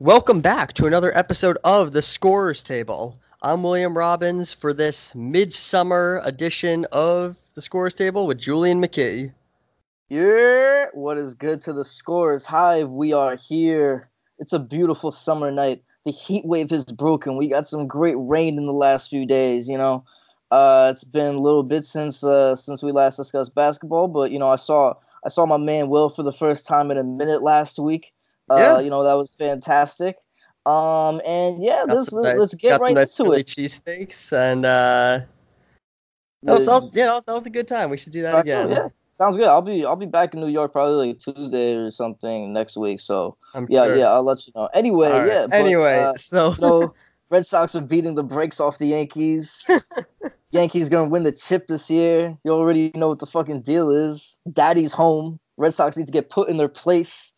Welcome back to another episode of the Scorers Table. I'm William Robbins for this midsummer edition of the Scorers Table with Julien McKee. Yeah, what is good to the Scorers Hive? We are here. It's a beautiful summer night. The heat wave has broken. We got some great rain in the last few days. You know, uh, it's been a little bit since uh, since we last discussed basketball, but you know, I saw I saw my man Will for the first time in a minute last week. Uh, yeah. you know that was fantastic. Um, and yeah, let's nice, let's get right nice into it. Cheesesteaks and uh, that was, that was, yeah, that was a good time. We should do that again. Yeah, sounds good. I'll be I'll be back in New York probably like Tuesday or something next week. So I'm yeah, sure. yeah, I'll let you know. Anyway, right. yeah. But, anyway, uh, so you know, Red Sox are beating the brakes off the Yankees. Yankees gonna win the chip this year. You already know what the fucking deal is. Daddy's home. Red Sox need to get put in their place.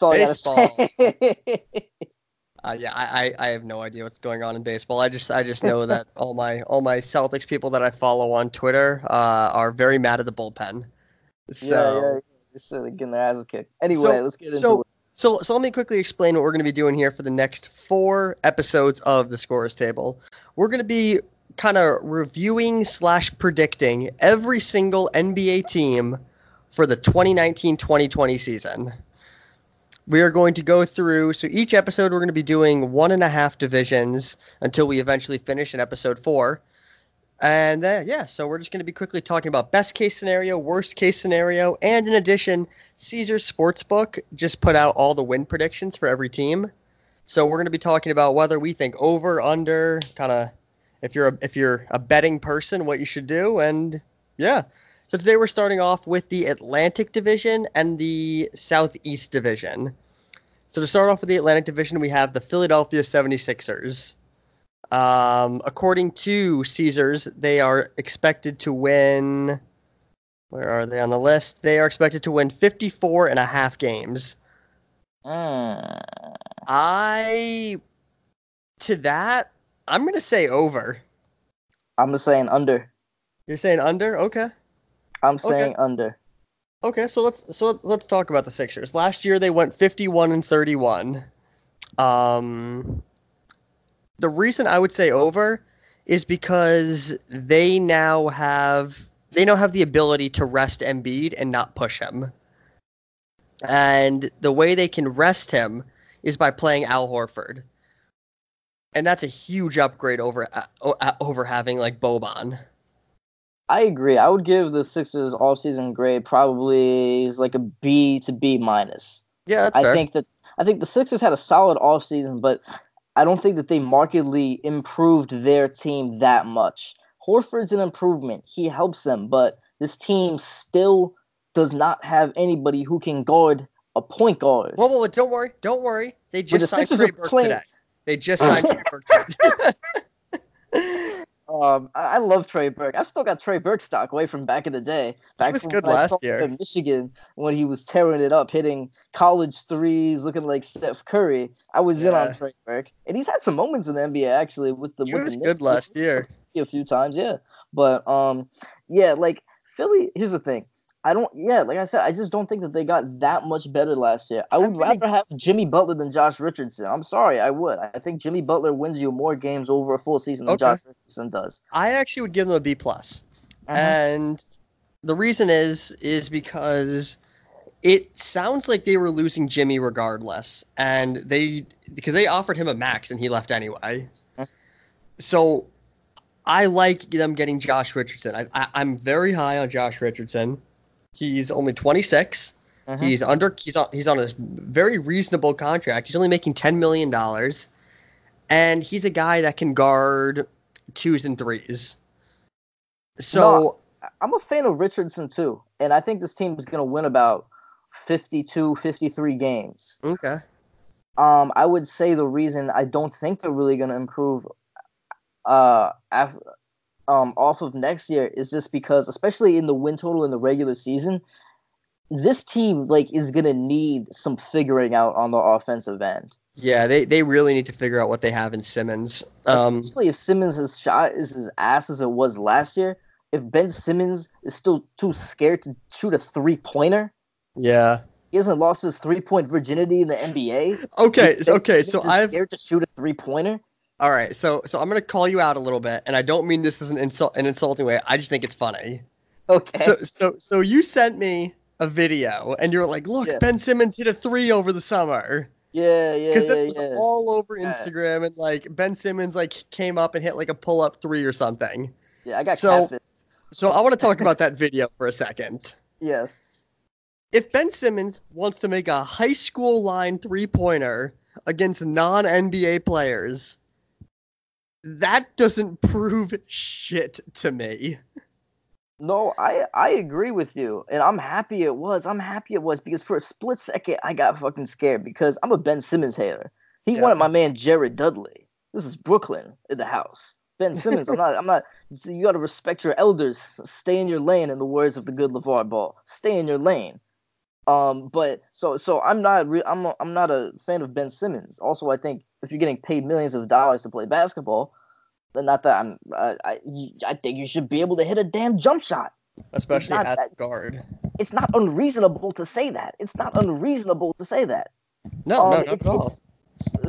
That's all Baseball. I gotta say. uh, yeah, I, I have no idea what's going on in baseball. I just I just know that all my all my Celtics people that I follow on Twitter uh, are very mad at the bullpen. So, yeah, yeah, just uh, getting their asses kicked. Anyway, so, let's get into so, it. So, so let me quickly explain what we're going to be doing here for the next four episodes of the Scorers Table. We're going to be kind of reviewing slash predicting every single NBA team for the 2019-2020 season we are going to go through. So each episode, we're going to be doing one and a half divisions until we eventually finish in episode four. And uh, yeah, so we're just going to be quickly talking about best case scenario, worst case scenario, and in addition, Caesars Sportsbook just put out all the win predictions for every team. So we're going to be talking about whether we think over, under, kind of if you're a, if you're a betting person, what you should do, and yeah. So today we're starting off with the Atlantic Division and the Southeast Division. So to start off with the Atlantic Division, we have the Philadelphia 76ers. Um, according to Caesars, they are expected to win. Where are they on the list? They are expected to win 54 and a half games. Mm. I. To that, I'm going to say over. I'm just saying under. You're saying under? Okay. I'm saying okay. under. Okay, so let's so let's talk about the Sixers. Last year they went 51 and 31. Um the reason I would say over is because they now have they now have the ability to rest Embiid and not push him. And the way they can rest him is by playing Al Horford. And that's a huge upgrade over uh, over having like Boban. I agree. I would give the Sixers offseason grade probably like a B to B minus. Yeah, that's I fair. think that I think the Sixers had a solid offseason, but I don't think that they markedly improved their team that much. Horford's an improvement. He helps them, but this team still does not have anybody who can guard a point guard. Well, well, don't worry, don't worry. They just the signed Sixers Trey Burke playing... today. They just signed Trey Burke. Um, I, love Trey Burke. I've still got Trey Burke stock away from back in the day. Back he was good last year in Michigan when he was tearing it up, hitting college threes, looking like Steph Curry. I was yeah. in on Trey Burke, and he's had some moments in the NBA actually with the. He with was the good last year. A few times, yeah, but um, yeah, like Philly. Here's the thing. I don't. Yeah, like I said, I just don't think that they got that much better last year. I would rather have Jimmy Butler than Josh Richardson. I'm sorry, I would. I think Jimmy Butler wins you more games over a full season than okay. Josh Richardson does. I actually would give them a B plus, uh-huh. and the reason is is because it sounds like they were losing Jimmy regardless, and they because they offered him a max and he left anyway. Uh-huh. So I like them getting Josh Richardson. I, I, I'm very high on Josh Richardson. He's only 26. Uh-huh. He's under. He's on. He's on a very reasonable contract. He's only making 10 million dollars, and he's a guy that can guard twos and threes. So no, I'm a fan of Richardson too, and I think this team is going to win about 52, 53 games. Okay. Um, I would say the reason I don't think they're really going to improve, uh, after um, off of next year is just because, especially in the win total in the regular season, this team like is gonna need some figuring out on the offensive end. Yeah, they, they really need to figure out what they have in Simmons. Um, Especially if Simmons' shot is as ass as it was last year. If Ben Simmons is still too scared to shoot a three pointer, yeah, He hasn't lost his three point virginity in the NBA. Okay, okay, so I'm scared to shoot a three pointer. All right. So so I'm gonna call you out a little bit, and I don't mean this as an insult, an insulting way. I just think it's funny. Okay. So so so you sent me a video, and you're like, look, Yeah. Ben Simmons hit a three over the summer. yeah, yeah, yeah. Because yeah, this was yeah. all over. Instagram, and like Ben Simmons like came up and hit like a pull up three or something. yeah, I got so- catfished. So I want to talk about that video for a second. Yes. If Ben Simmons wants to make a high school line three pointer against non NBA players, that doesn't prove shit to me. No, I I agree with you, and I'm happy it was. I'm happy it was because for a split second I got fucking scared because I'm a Ben Simmons hater. He Yeah. wanted my man Jared Dudley. This is Brooklyn in the house. Ben Simmons, I'm not. I'm not. You got to respect your elders. Stay in your lane, in the words of the good LeVar Ball. Stay in your lane. Um, but so so I'm not. Re- I'm a, I'm not a fan of Ben Simmons. Also, I think if you're getting paid millions of dollars to play basketball, then not that I'm. I I, I think you should be able to hit a damn jump shot Especially not at guard. it's not unreasonable to say that. It's not unreasonable to say that. No, Um, no, not it's- at all. it's-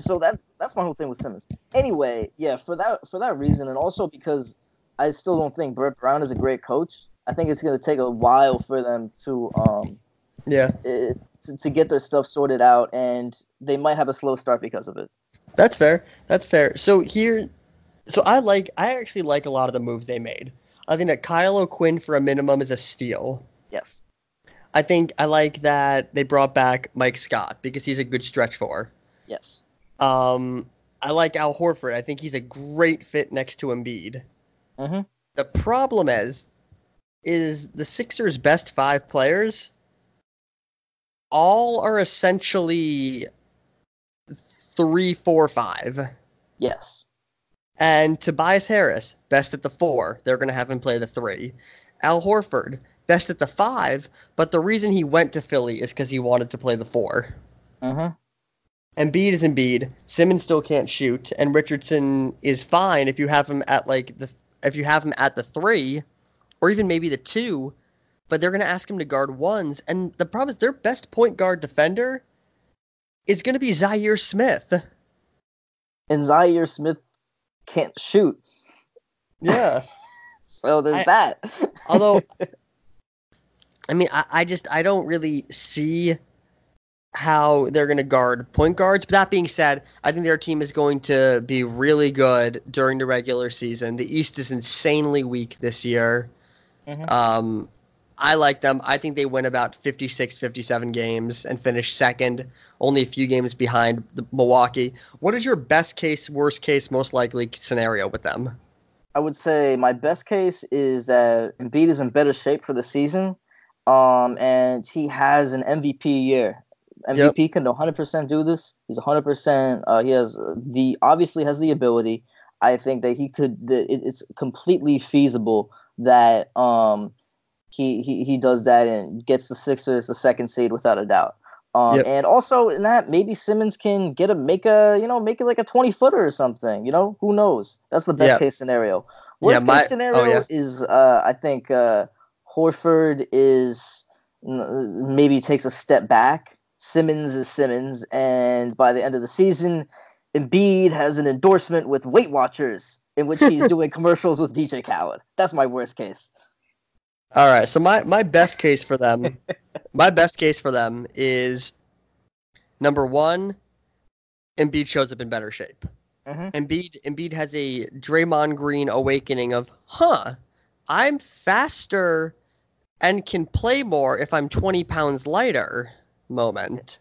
so that that's my whole thing with Simmons. Anyway, yeah, for that for that reason, and also because I still don't think Brett Brown is a great coach. I think it's going to take a while for them to um Yeah, eh, to, to get their stuff sorted out, and they might have a slow start because of it. That's fair. That's fair. So here, so I like, I actually like a lot of the moves they made. I think that Kyle O'Quinn for a minimum is a steal. Yes. I think I like that they brought back Mike Scott because he's a good stretch four. Yes. Um, I like Al Horford. I think he's a great fit next to Embiid. Mhm. The problem is, is the Sixers' best five players all are essentially three, four, five. Yes. And Tobias Harris, best at the four. They're going to have him play the three. Al Horford, best at the five, but the reason he went to Philly is because he wanted to play the four. Mm-hmm. Embiid is Embiid. Simmons still can't shoot, and Richardson is fine if you have him at like the if you have him at the three, or even maybe the two. But they're going to ask him to guard ones, and the problem is their best point guard defender is going to be Zhaire Smith. And Zhaire Smith can't shoot, Yeah. so there's I- that. Although, I mean, I, I just I don't really see how they're going to guard point guards. But that being said, I think their team is going to be really good during the regular season. The East is insanely weak this year. Mhm. Um, I like them. I think they win about 56, 57 games and finish second, only a few games behind the Milwaukee. What is your best case, worst case, most likely scenario with them? I would say my best case is that Embiid is in better shape for the season, um, and he has an MVP year. MVP can 100% do this. He's 100%. Uh, he has the obviously has the ability. I think that he could. That it, it's completely feasible that um, he, he he does that and gets the Sixers the second seed without a doubt. Um, Yep. And also in that, maybe Simmons can get a make a you know make it like a twenty footer or something. You know who knows? That's the best Yeah. case scenario. Yeah, Worst my- case scenario oh, yeah. is uh, I think uh, Horford is maybe takes a step back. Simmons is Simmons, and by the end of the season, Embiid has an endorsement with Weight Watchers in which he's doing commercials with DJ Khaled. That's my worst case. All right. So my my best case for them, my best case for them is number one, Embiid shows up in better shape. Mhm. Embiid Embiid has a Draymond Green awakening of, huh, I'm faster and can play more if I'm 20 pounds lighter. Moment.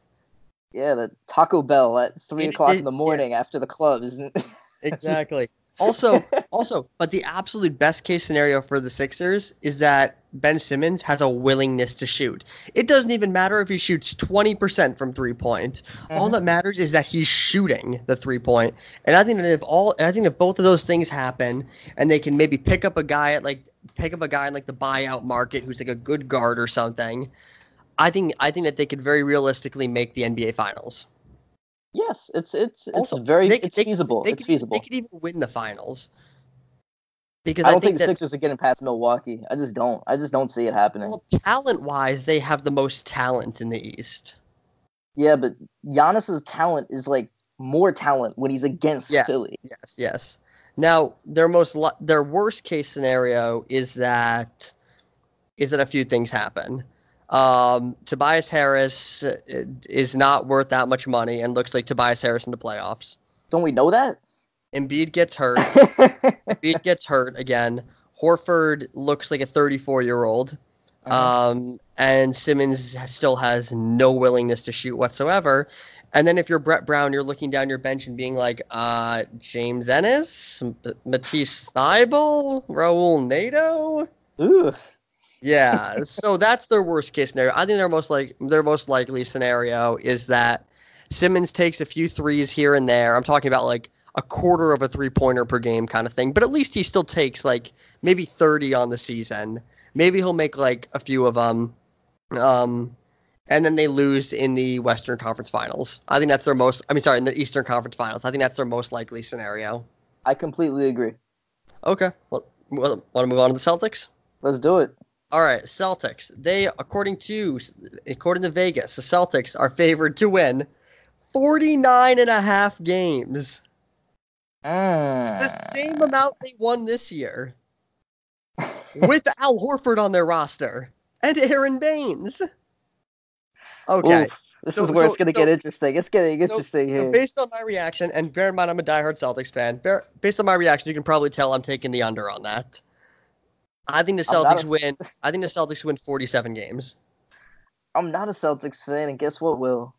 Yeah, the Taco Bell at three It- o'clock it- in the morning after the club isn't. Exactly. Also, also, but the absolute best case scenario for the Sixers is that Ben Simmons has a willingness to shoot. It doesn't even matter if he shoots 20% from three point. All Mhm. that matters is that he's shooting the three point. And I think that if all I think if both of those things happen and they can maybe pick up a guy at like pick up a guy in like the buyout market who's like a good guard or something, I think I think that they could very realistically make the NBA finals. Yes, it's it's it's Also, very they- it's they- feasible. They it's could, feasible. They could even win the finals. because I don't think, think, the that Sixers are getting past Milwaukee. I just don't. I just don't see it happening. well, talent-wise, they have the most talent in the East. yeah, but Giannis's talent is like more talent when he's against Yeah. Philly. Yes, yes. Now, their most their worst case scenario is that is that a few things happen. Um, Tobias Harris uh, is not worth that much money and looks like Tobias Harris in the playoffs. Don't we know that? Embiid gets hurt. Embiid gets hurt again. Horford looks like a 34 year old. Uh-huh. Um, and Simmons still has no willingness to shoot whatsoever. And then if you're Brett Brown, you're looking down your bench and being like, uh, James Ennis, M- Matisse Thybulle, Raul Neto. Ooh. Yeah, so that's their worst case scenario. I think their most like their most likely scenario is that Simmons takes a few threes here and there. I'm talking about like a quarter of a three pointer per game kind of thing, but at least he still takes like maybe 30 on the season. Maybe he'll make like a few of them. Um, and then they lose in the Western Conference Finals. I think that's their most. I mean, sorry, in the Eastern Conference Finals. I think that's their most likely scenario. I completely agree. Okay, well, want to move on to the Celtics? Let's do it. All right, Celtics. They, according to according to Vegas, the Celtics are favored to win 49 and a half games. The same ah. amount they won this year. With Al Horford on their roster and Aron Baynes. Okay. Ooh, this So- is where so- it's gonna so- get interesting. It's getting interesting here. based on my reaction, and bear in mind I'm a diehard Celtics fan, bear, based on my reaction, you can probably tell I'm taking the under on that. I think the Celtics a- win. I think the Celtics win 47 games. I'm not a Celtics fan, and guess what, Will?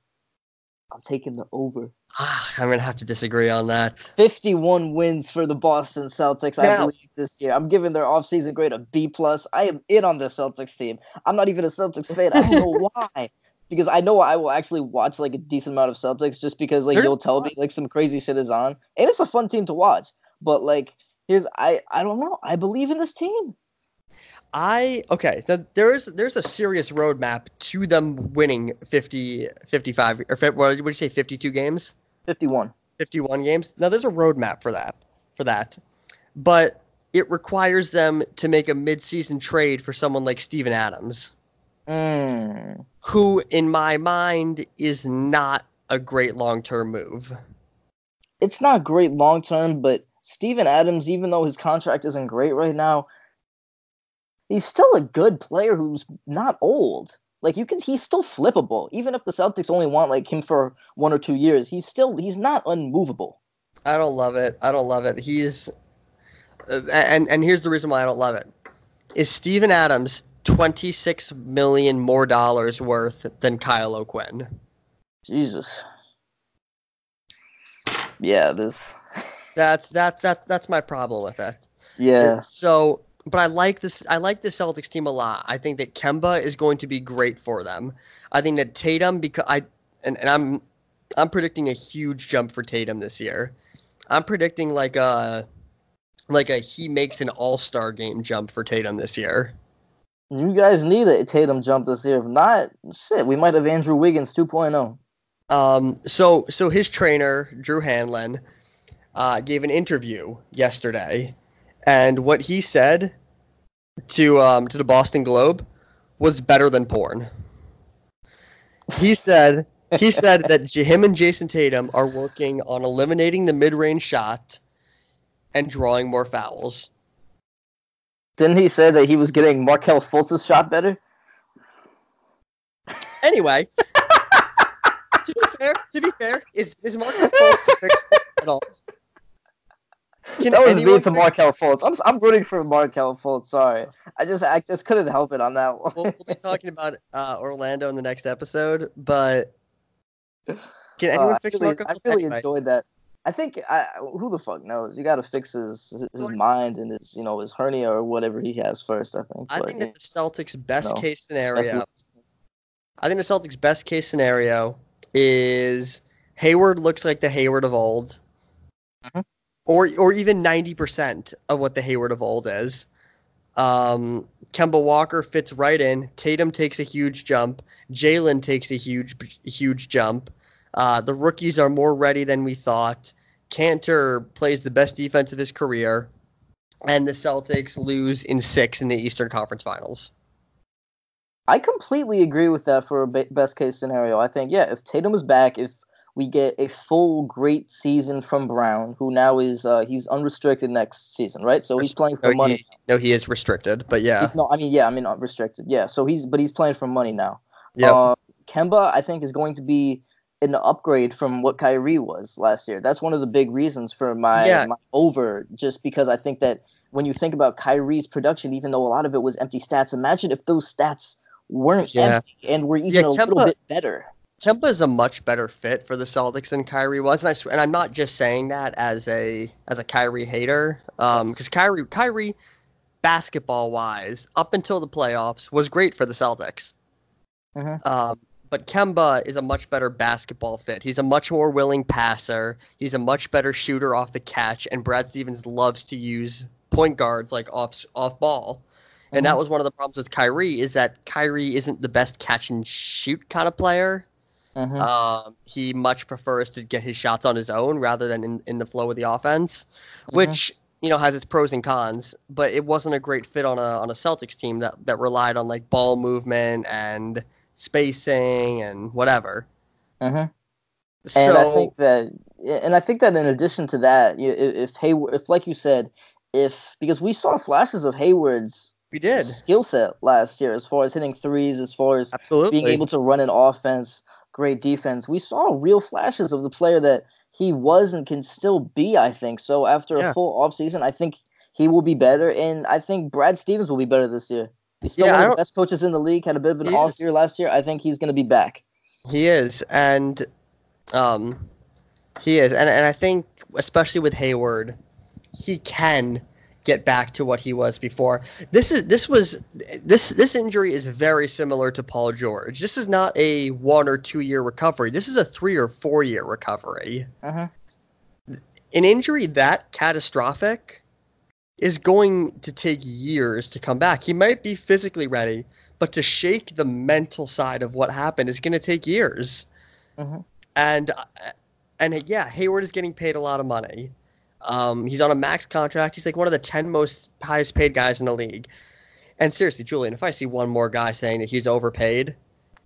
I'm taking the over. Ah, I'm gonna have to disagree on that. 51 wins for the Boston Celtics, I believe, this year. I'm giving their offseason grade a B plus. I am in on the Celtics team. I'm not even a Celtics fan. I don't know why. Because I know I will actually watch like a decent amount of Celtics just because like They're you'll tell me like some crazy shit is on. And it's a fun team to watch. But like here's I I don't know. I believe in this team. I okay, so there's there's a serious roadmap to them winning 50, 55 or what would you say, 52 games, 51. 51 games. Now there's a roadmap for that, for that, but it requires them to make a midseason trade for someone like Steven Adams, Mm. who in my mind is not a great long term move. It's not great long term, but Steven Adams, even though his contract isn't great right now, he's still a good player who's not old. Like you can, he's still flippable. Even if the Celtics only want like him for one or two years, he's still he's not unmovable. I don't love it. I don't love it. He's uh, and and here's the reason why I don't love it. Is Steven Adams 26 million more dollars worth than Kyle O'Quinn? Jesus. Yeah, this. That's that's that's that's my problem with it. Yeah, So, but I like this. I like the Celtics team a lot. I think that Kemba is going to be great for them. I think that Tatum because I and, and I'm I'm predicting a huge jump for Tatum this year. I'm predicting like a like a he makes an All Star game jump for Tatum this year. you guys need a Tatum jump this year. If not, shit, we might have Andrew Wiggins oh. 2.0. Um, so so his trainer Drew Hanlen uh, gave an interview yesterday, and what he said to um, to the Boston Globe was better than porn. He said he said that him and Jayson Tatum are working on eliminating the mid range shot and drawing more fouls. Didn't he say that he was getting Markelle Fultz's shot better? Anyway. to be fair, to be fair, is is Mark Fultz fixed at all? Can that was mean to Markelle Fultz. I'm I'm rooting for Markelle Fultz. Sorry, I just I just couldn't help it on that one. we'll, we'll be talking about uh, Orlando in the next episode, but can Uh, anyone I fix really, Marco? I really enjoyed that. I think I, who the fuck knows? You got to fix his his mind and his you know his hernia or whatever he has first. I think. I But, think that the Celtics' best No, case scenario. the- I think the Celtics' best case scenario is Hayward looks like the Hayward of old, Mhm. Or or even ninety percent of what the Hayward of old is. Um, Kemba Walker fits right in. Tatum takes a huge jump. Jaylen takes a huge huge jump. Uh, the rookies are more ready than we thought. Kanter plays the best defense of his career. and the Celtics lose in six in the Eastern Conference Finals. I completely agree with that for a best case scenario. I think, yeah, if Tatum is back, if we get a full great season from Brown, who now is uh, he's unrestricted next season, right? So he's playing for no, money. He, no, he is restricted, but yeah. He's no, I mean, yeah, I mean unrestricted, yeah. So he's but he's playing for money now. Yeah. Uh, Kemba, I think, is going to be an upgrade from what Kyrie was last year. That's one of the big reasons for my, Yeah. my over, just because I think that when you think about Kyrie's production, even though a lot of it was empty stats, imagine if those stats weren't Yeah. empty and were even Yeah, a little bit better. Kemba is a much better fit for the Celtics than Kyrie was, and, I, sw- and I'm not just saying that as a as a Kyrie hater, because Kyrie Kyrie, basketball wise, up until the playoffs, was great for the Celtics. Mhm. Um, but Kemba is a much better basketball fit. He's a much more willing passer. He's a much better shooter off the catch, and Brad Stevens loves to use point guards like off off ball. And that Mhm. was one of the problems with Kyrie is that Kyrie isn't the best catch and shoot kind of player. Mhm. Um, he much prefers to get his shots on his own rather than in, in the flow of the offense, Mhm. which you know has its pros and cons. But it wasn't a great fit on a on a Celtics team that that relied on like ball movement and spacing and whatever. Mhm. So And I think that, and I think that in addition to that, if, if Hayward, if like you said, if because we saw flashes of Hayward's we did skill set last year, as far as hitting threes, as far as absolutely. being able to run an offense, great defense. We saw real flashes of the player that he was and can still be. I think so. After Yeah. a full offseason, I think he will be better, and I think Brad Stevens will be better this year. He's still Yeah, one of the best coaches in the league. Had a bit of an off year last year. I think he's going to be back. He is, and um, he is, and and I think especially with Hayward, he can get back to what he was before. This is this was this this injury is very similar to Paul George. This is not a one or two year recovery. This is a three or four year recovery. Uh-huh. An injury that catastrophic is going to take years to come back. He might be physically ready, but to shake the mental side of what happened is going to take years. Mhm. And and yeah, Hayward is getting paid a lot of money. Um, he's on a max contract. He's like one of the ten most highest paid guys in the league. And seriously, Julien, if I see one more guy saying that he's overpaid,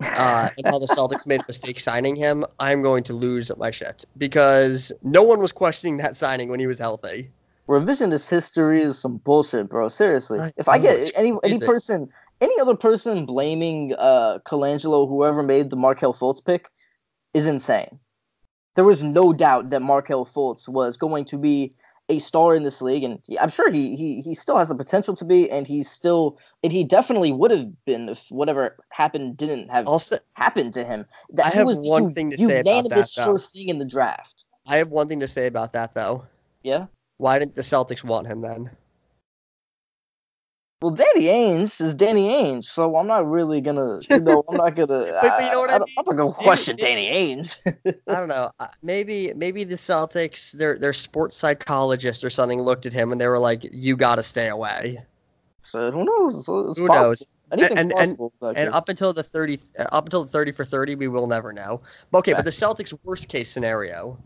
uh, and how the Celtics made a mistake signing him, I'm going to lose my shit because no one was questioning that signing when he was healthy. revisionist history is some bullshit, bro. Seriously, I if I get any any person, any other person blaming uh Colangelo, whoever made the Markelle Fultz pick, is insane. There was no doubt that Markelle Fultz was going to be a star in this league, and I'm sure he he he still has the potential to be, and he's still and he definitely would have been if whatever happened didn't have Also, happened to him. That I he have was one thing to say about that, sure thing in the draft. I have one thing to say about that though. Yeah. Why didn't the Celtics want him then? Well, Danny Ainge is Danny Ainge, so I'm not really gonna, you know, I'm not gonna. you know what I don't- mean? I'm not gonna question Danny Ainge. I don't know. Maybe maybe the Celtics, their their sports psychologist or something, looked at him and they were like, "You got to stay away." so who knows? It's, Who possible. knows? Anything's And- and- possible. back And up until the thirty, up until the thirty for thirty, we will never know. But okay, but the Celtics' worst case scenario: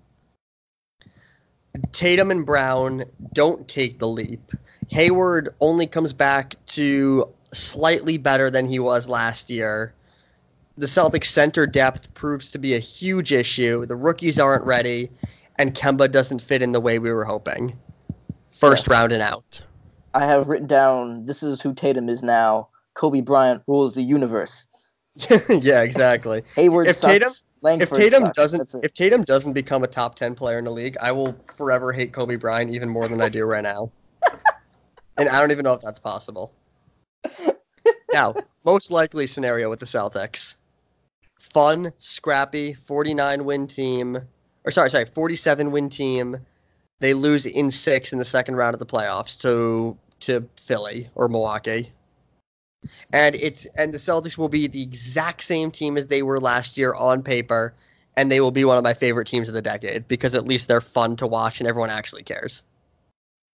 Tatum and Brown don't take the leap. Hayward only comes back to slightly better than he was last year. The Celtics' center depth proves to be a huge issue. The rookies aren't ready, and Kemba doesn't fit in the way we were hoping. First Yes. round and out. I have written down. This is who Tatum is now. Kobe Bryant rules the universe. yeah, exactly. Hayward If sucks. Tatum- Langford if Tatum sucks. doesn't if Tatum doesn't become a top 10 player in the league, I will forever hate Kobe Bryant even more than I do right now. and I don't even know if that's possible. now, most likely scenario with the Celtics. Fun, scrappy, 49 win team or sorry, sorry, 47 win team. They lose in 6 in the second round of the playoffs to to Philly or Milwaukee. And it's and the Celtics will be the exact same team as they were last year on paper, and they will be one of my favorite teams of the decade because at least they're fun to watch and everyone actually cares.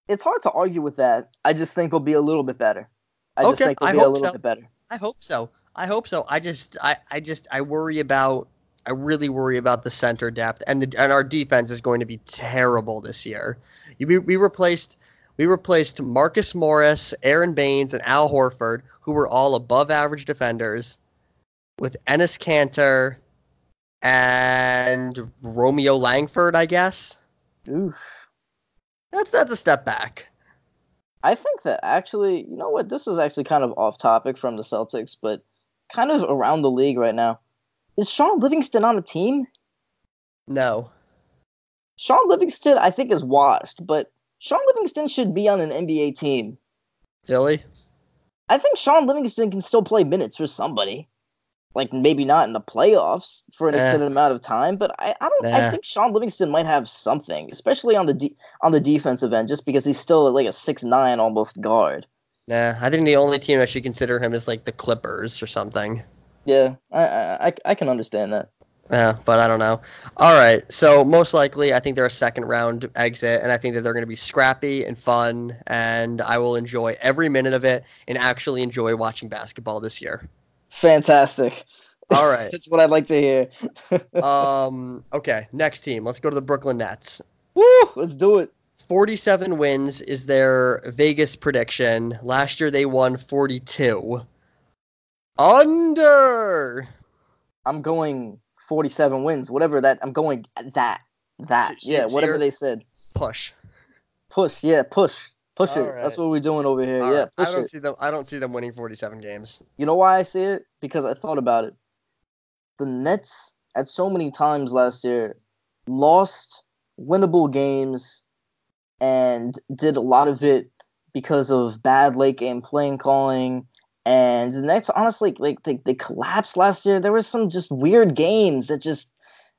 It's hard to argue with that. I just think they'll be a little bit better. I just think they'll be a little so. bit better. I hope so. I hope so. I just I, I just I worry about I really worry about the center depth and the and our defense is going to be terrible this year. You- We, we replaced we replaced Marcus Morris, Aron Baynes, and Al Horford, who were all above average defenders, with Enes Kanter and Romeo Langford, I guess. Oof. That's that's a step back. I think that actually, you know what? This is actually kind of off topic from the Celtics, but kind of around the league right now. Is Shaun Livingston on a team? No. Shaun Livingston, I think, is washed, but Shaun Livingston should be on an NBA team. Philly? I think Shaun Livingston can still play minutes for somebody. Like maybe not in the playoffs for an Eh. extended amount of time, but I, I don't. I think Shaun Livingston might have something, especially on the de- on the defensive end, just because he's still like a six nine almost guard. Nah. I think the only team I should consider him is like the Clippers or something. Yeah, I, I- I can understand that. Yeah, but I don't know. All right, so most likely, I think they're a second round exit, and I think that they're going to be scrappy and fun, and I will enjoy every minute of it and actually enjoy watching basketball this year. Fantastic. All right. That's what I'd like to hear. um. Okay. Next team. Let's go to the Brooklyn Nets. Woo! Let's do it. 47 wins is their Vegas prediction. Last year they won 42. Under. I'm going 47 wins, whatever that. I'm going that. That. Yeah, whatever they said. Push. Push. Yeah, push. Push it. All That's what we're doing over here. All yeah, right, I don't it. see them. I don't see them winning 47 games. You know why I see it? Because I thought about it. The Nets at so many times last year lost winnable games and did a lot of it because of bad late game playing calling. And the Nets honestly like they, they collapsed last year. There was some just weird games that just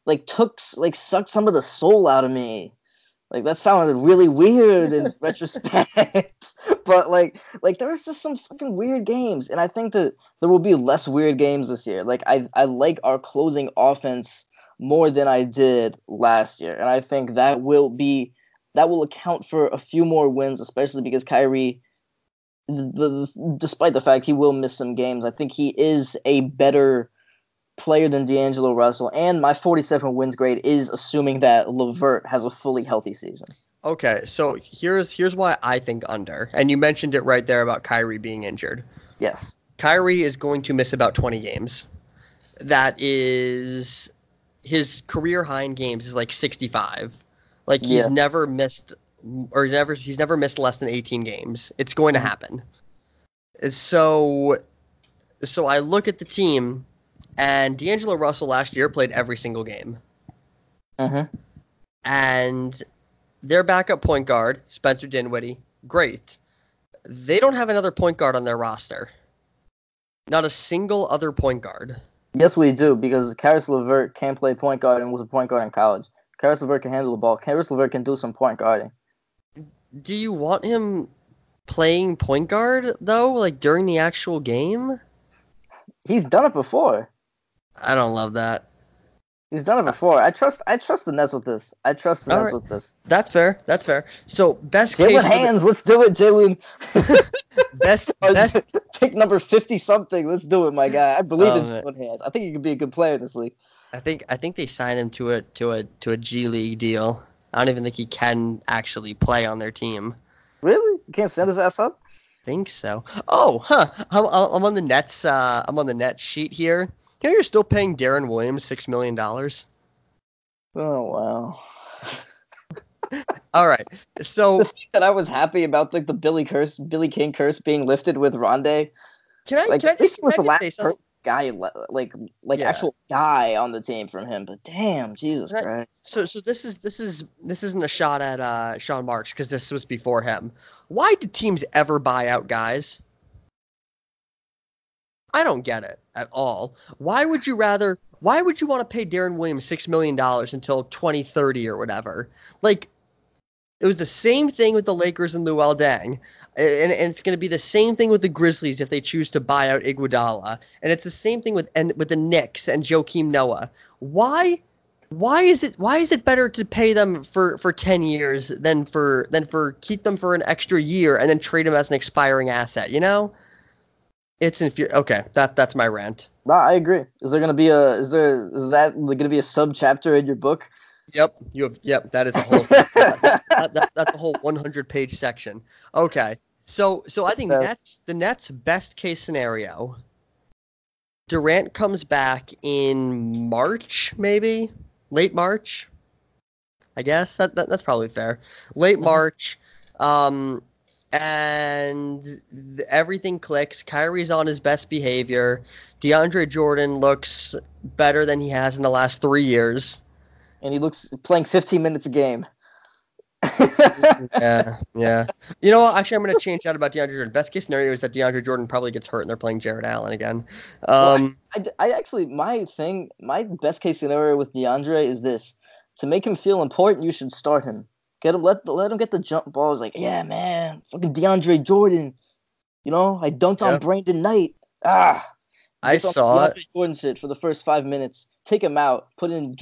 like took like sucked some of the soul out of me. Like that sounded really weird in retrospect. but like like there was just some fucking weird games. And I think that there will be less weird games this year. Like I, I like our closing offense more than I did last year. And I think that will be that will account for a few more wins, especially because Kyrie the, the despite the fact he will miss some games, I think he is a better player than D'Angelo Russell. And my 47 wins grade is assuming that LeVert has a fully healthy season. Okay, so here's here's why I think under. And you mentioned it right there about Kyrie being injured. Yes. Kyrie is going to miss about 20 games. That is his career high in games is like 65. Like he's Yeah. never missed or he's never he's never missed less than 18 games. It's going to Mhm. happen. So so I look at the team and D'Angelo Russell last year played every single game. Mm-hmm. And their backup point guard, Spencer Dinwiddie, great. They don't have another point guard on their roster. Not a single other point guard. Yes, we do because Caris LeVert can play point guard and was a point guard in college. Caris LeVert can handle the ball. Caris LeVert can do some point guarding. Do you want him playing point guard though, like during the actual game? He's done it before. I don't love that. He's done it before. I trust. I trust the Nets with this. I trust the Nets right. with this. That's fair. That's fair. So best case Jaylen for the- Hands, let's do it, Jaylen. best best Pick number fifty something. Let's do it, my guy. I believe in Oh. Jaylen Hands. I think he could be a good player in this league. I think I think they signed him to a to a to a G League deal. I don't even think he can actually play on their team. Really? You can't send his ass up? think so. Oh, huh. I'm, I'm on the Nets. Uh, I'm on the net sheet here. You know, you're still paying Deron Williams six million dollars. Oh wow. All right. So the thing that I was happy about, like the Billy curse, Billy King curse being lifted with Rondé. can I Like can I just, can the I just say last something? Guy, like like Yeah. actual guy on the team from him. But damn, Jesus Right. Christ. So so this is this is this isn't a shot at uh, Sean Marks because this was before him. Why did teams ever buy out guys? I don't get it at all. Why would you rather? Why would you want to pay Deron Williams six million dollars until twenty thirty or whatever? Like, it was the same thing with the Lakers and Luol Deng, and, and it's going to be the same thing with the Grizzlies if they choose to buy out Iguodala, and it's the same thing with and with the Knicks and Joakim Noah. Why? Why is it why is it better to pay them for, for ten years than for than for keep them for an extra year and then trade them as an expiring asset? You know, it's infu- okay. That that's my rant. No, I agree. Is there gonna be a? Is there? Is that gonna be a sub chapter in your book? Yep, you have. Yep, that is a whole. that, that, that's a whole 100 page section. Okay, so so I think So- Nets the Nets best case scenario. Durant comes back in March, maybe late March. I guess that, that that's probably fair. Late Mhm. March, um, and th- everything clicks. Kyrie's on his best behavior. DeAndre Jordan looks better than he has in the last three years. And he looks playing 15 minutes a game. yeah, yeah. You know what? Actually, I'm going to change that about DeAndre Jordan. Best case scenario is that DeAndre Jordan probably gets hurt and they're playing Jarrett Allen again. Well, Um, I, I actually my thing my best case scenario with DeAndre is this: to make him feel important, you should start him. Get him let let him get the jump balls. Like, yeah, man, fucking DeAndre Jordan. You know, I dunked on Brandon Knight. Ah, I saw it. Jordan shit for the first five minutes. Take him out. Put in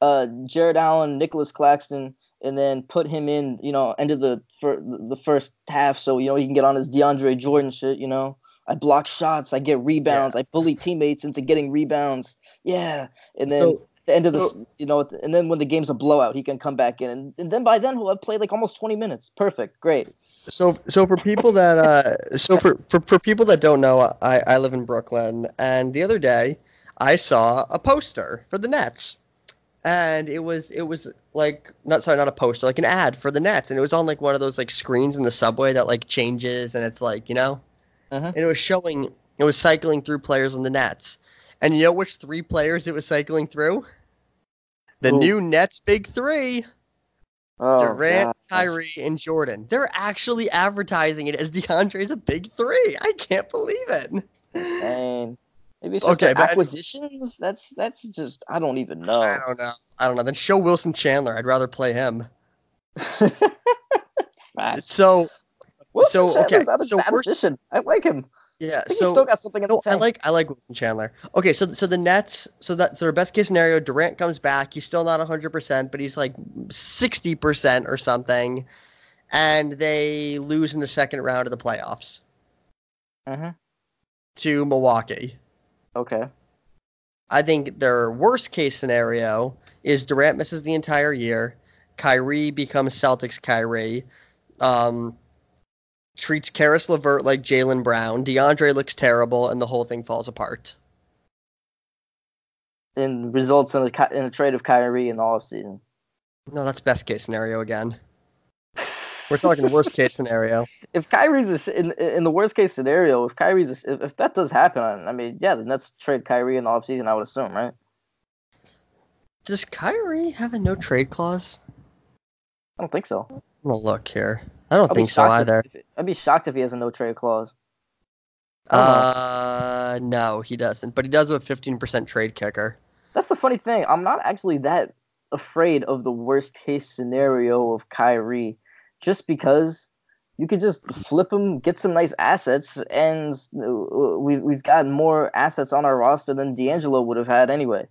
uh, Jarrett Allen, Nicolas Claxton, and then put him in. You know, end of the fir- the first half, so you know he can get on his DeAndre Jordan shit. You know, I block shots, I get rebounds, I bully teammates into getting rebounds. Yeah, and then. So, the end of the, so- you know, and then when the game's a blowout, he can come back in, and, and then by then he'll have played like almost twenty minutes. Perfect, great. so, so for people that, uh, so for, for, for people that don't know, I, I live in Brooklyn, and the other day I saw a poster for the Nets, and it was, it was like, not sorry, not a poster, like an ad for the Nets, and it was on like one of those like screens in the subway that like changes, and it's like, you know, Mhm. and it was showing, it was cycling through players on the Nets, and you know which three players it was cycling through? The Who? new Nets big three. Oh, Durant, God. Kyrie, and Jordan. They're actually advertising it as DeAndre's a big three. I can't believe it. Insane. Maybe it's Okay, acquisitions. That's that's just I don't even know. I don't know. I don't know. Then show Wilson Chandler. I'd rather play him. So Wilson so, okay, not a so bad addition. I like him. yeah. I think So he's still got something in the No, I like I like Wilson Chandler. Okay, so so the Nets, so that so their best case scenario, Durant comes back. He's still not hundred percent, but he's like sixty percent or something, and they lose in the second round of the playoffs Mhm. to Milwaukee. Okay. I think their worst case scenario is Durant misses the entire year. Kyrie becomes Celtics Kyrie. Um, treats Caris LeVert like Jaylen Brown. DeAndre looks terrible, and the whole thing falls apart. And results in a in a trade of Kyrie in the offseason. No, that's best case scenario again. We're talking worst case scenario. If Kyrie's a, sh- in in the worst case scenario, if Kyrie's a, if, if that does happen, I mean, yeah, the that's trade Kyrie in the offseason, I would assume, right? Does Kyrie have a no trade clause? I don't think so. I'm gonna look here. I don't I'd think so either. if- I'd be shocked if he has a no trade clause. I don't know. Uh, no, he doesn't. But he does have a 15% trade kicker. That's the funny thing. I'm not actually that afraid of the worst case scenario of Kyrie, just because you could just flip them, get some nice assets, and uh, we we've got more assets on our roster than D'Angelo would have had anyway.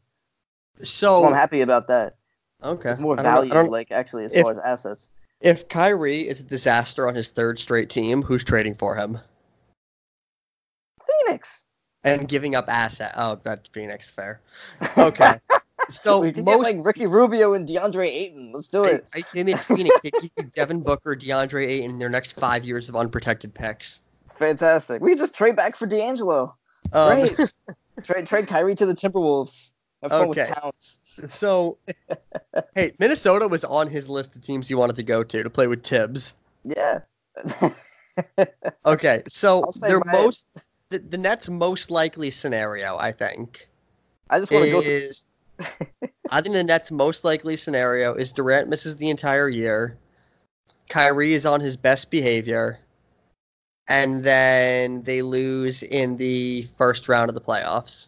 So, So I'm happy about that. okay. There's more I don't know- I value, like actually, as if- far as assets. If Kyrie is a disaster on his third straight team, who's trading for him Phoenix. and giving up asset? Oh, that's Phoenix. Fair. Okay. So we most get like Ricky Rubio and DeAndre Ayton. Let's do it. I think it's Phoenix. They Devin Booker, DeAndre Ayton in their next five years of unprotected picks. Fantastic. We just trade back for D'Angelo. Um, Great. trade trade Kyrie to the Timberwolves. Have fun Okay. with Towns. So, hey, Minnesota was on his list of teams he wanted to go to to play with Thibs. Yeah. Okay, so their my- most the, the Nets' most likely scenario, I think, I just want to go. is I think the Nets' most likely scenario is Durant misses the entire year, Kyrie is on his best behavior, and then they lose in the first round of the playoffs.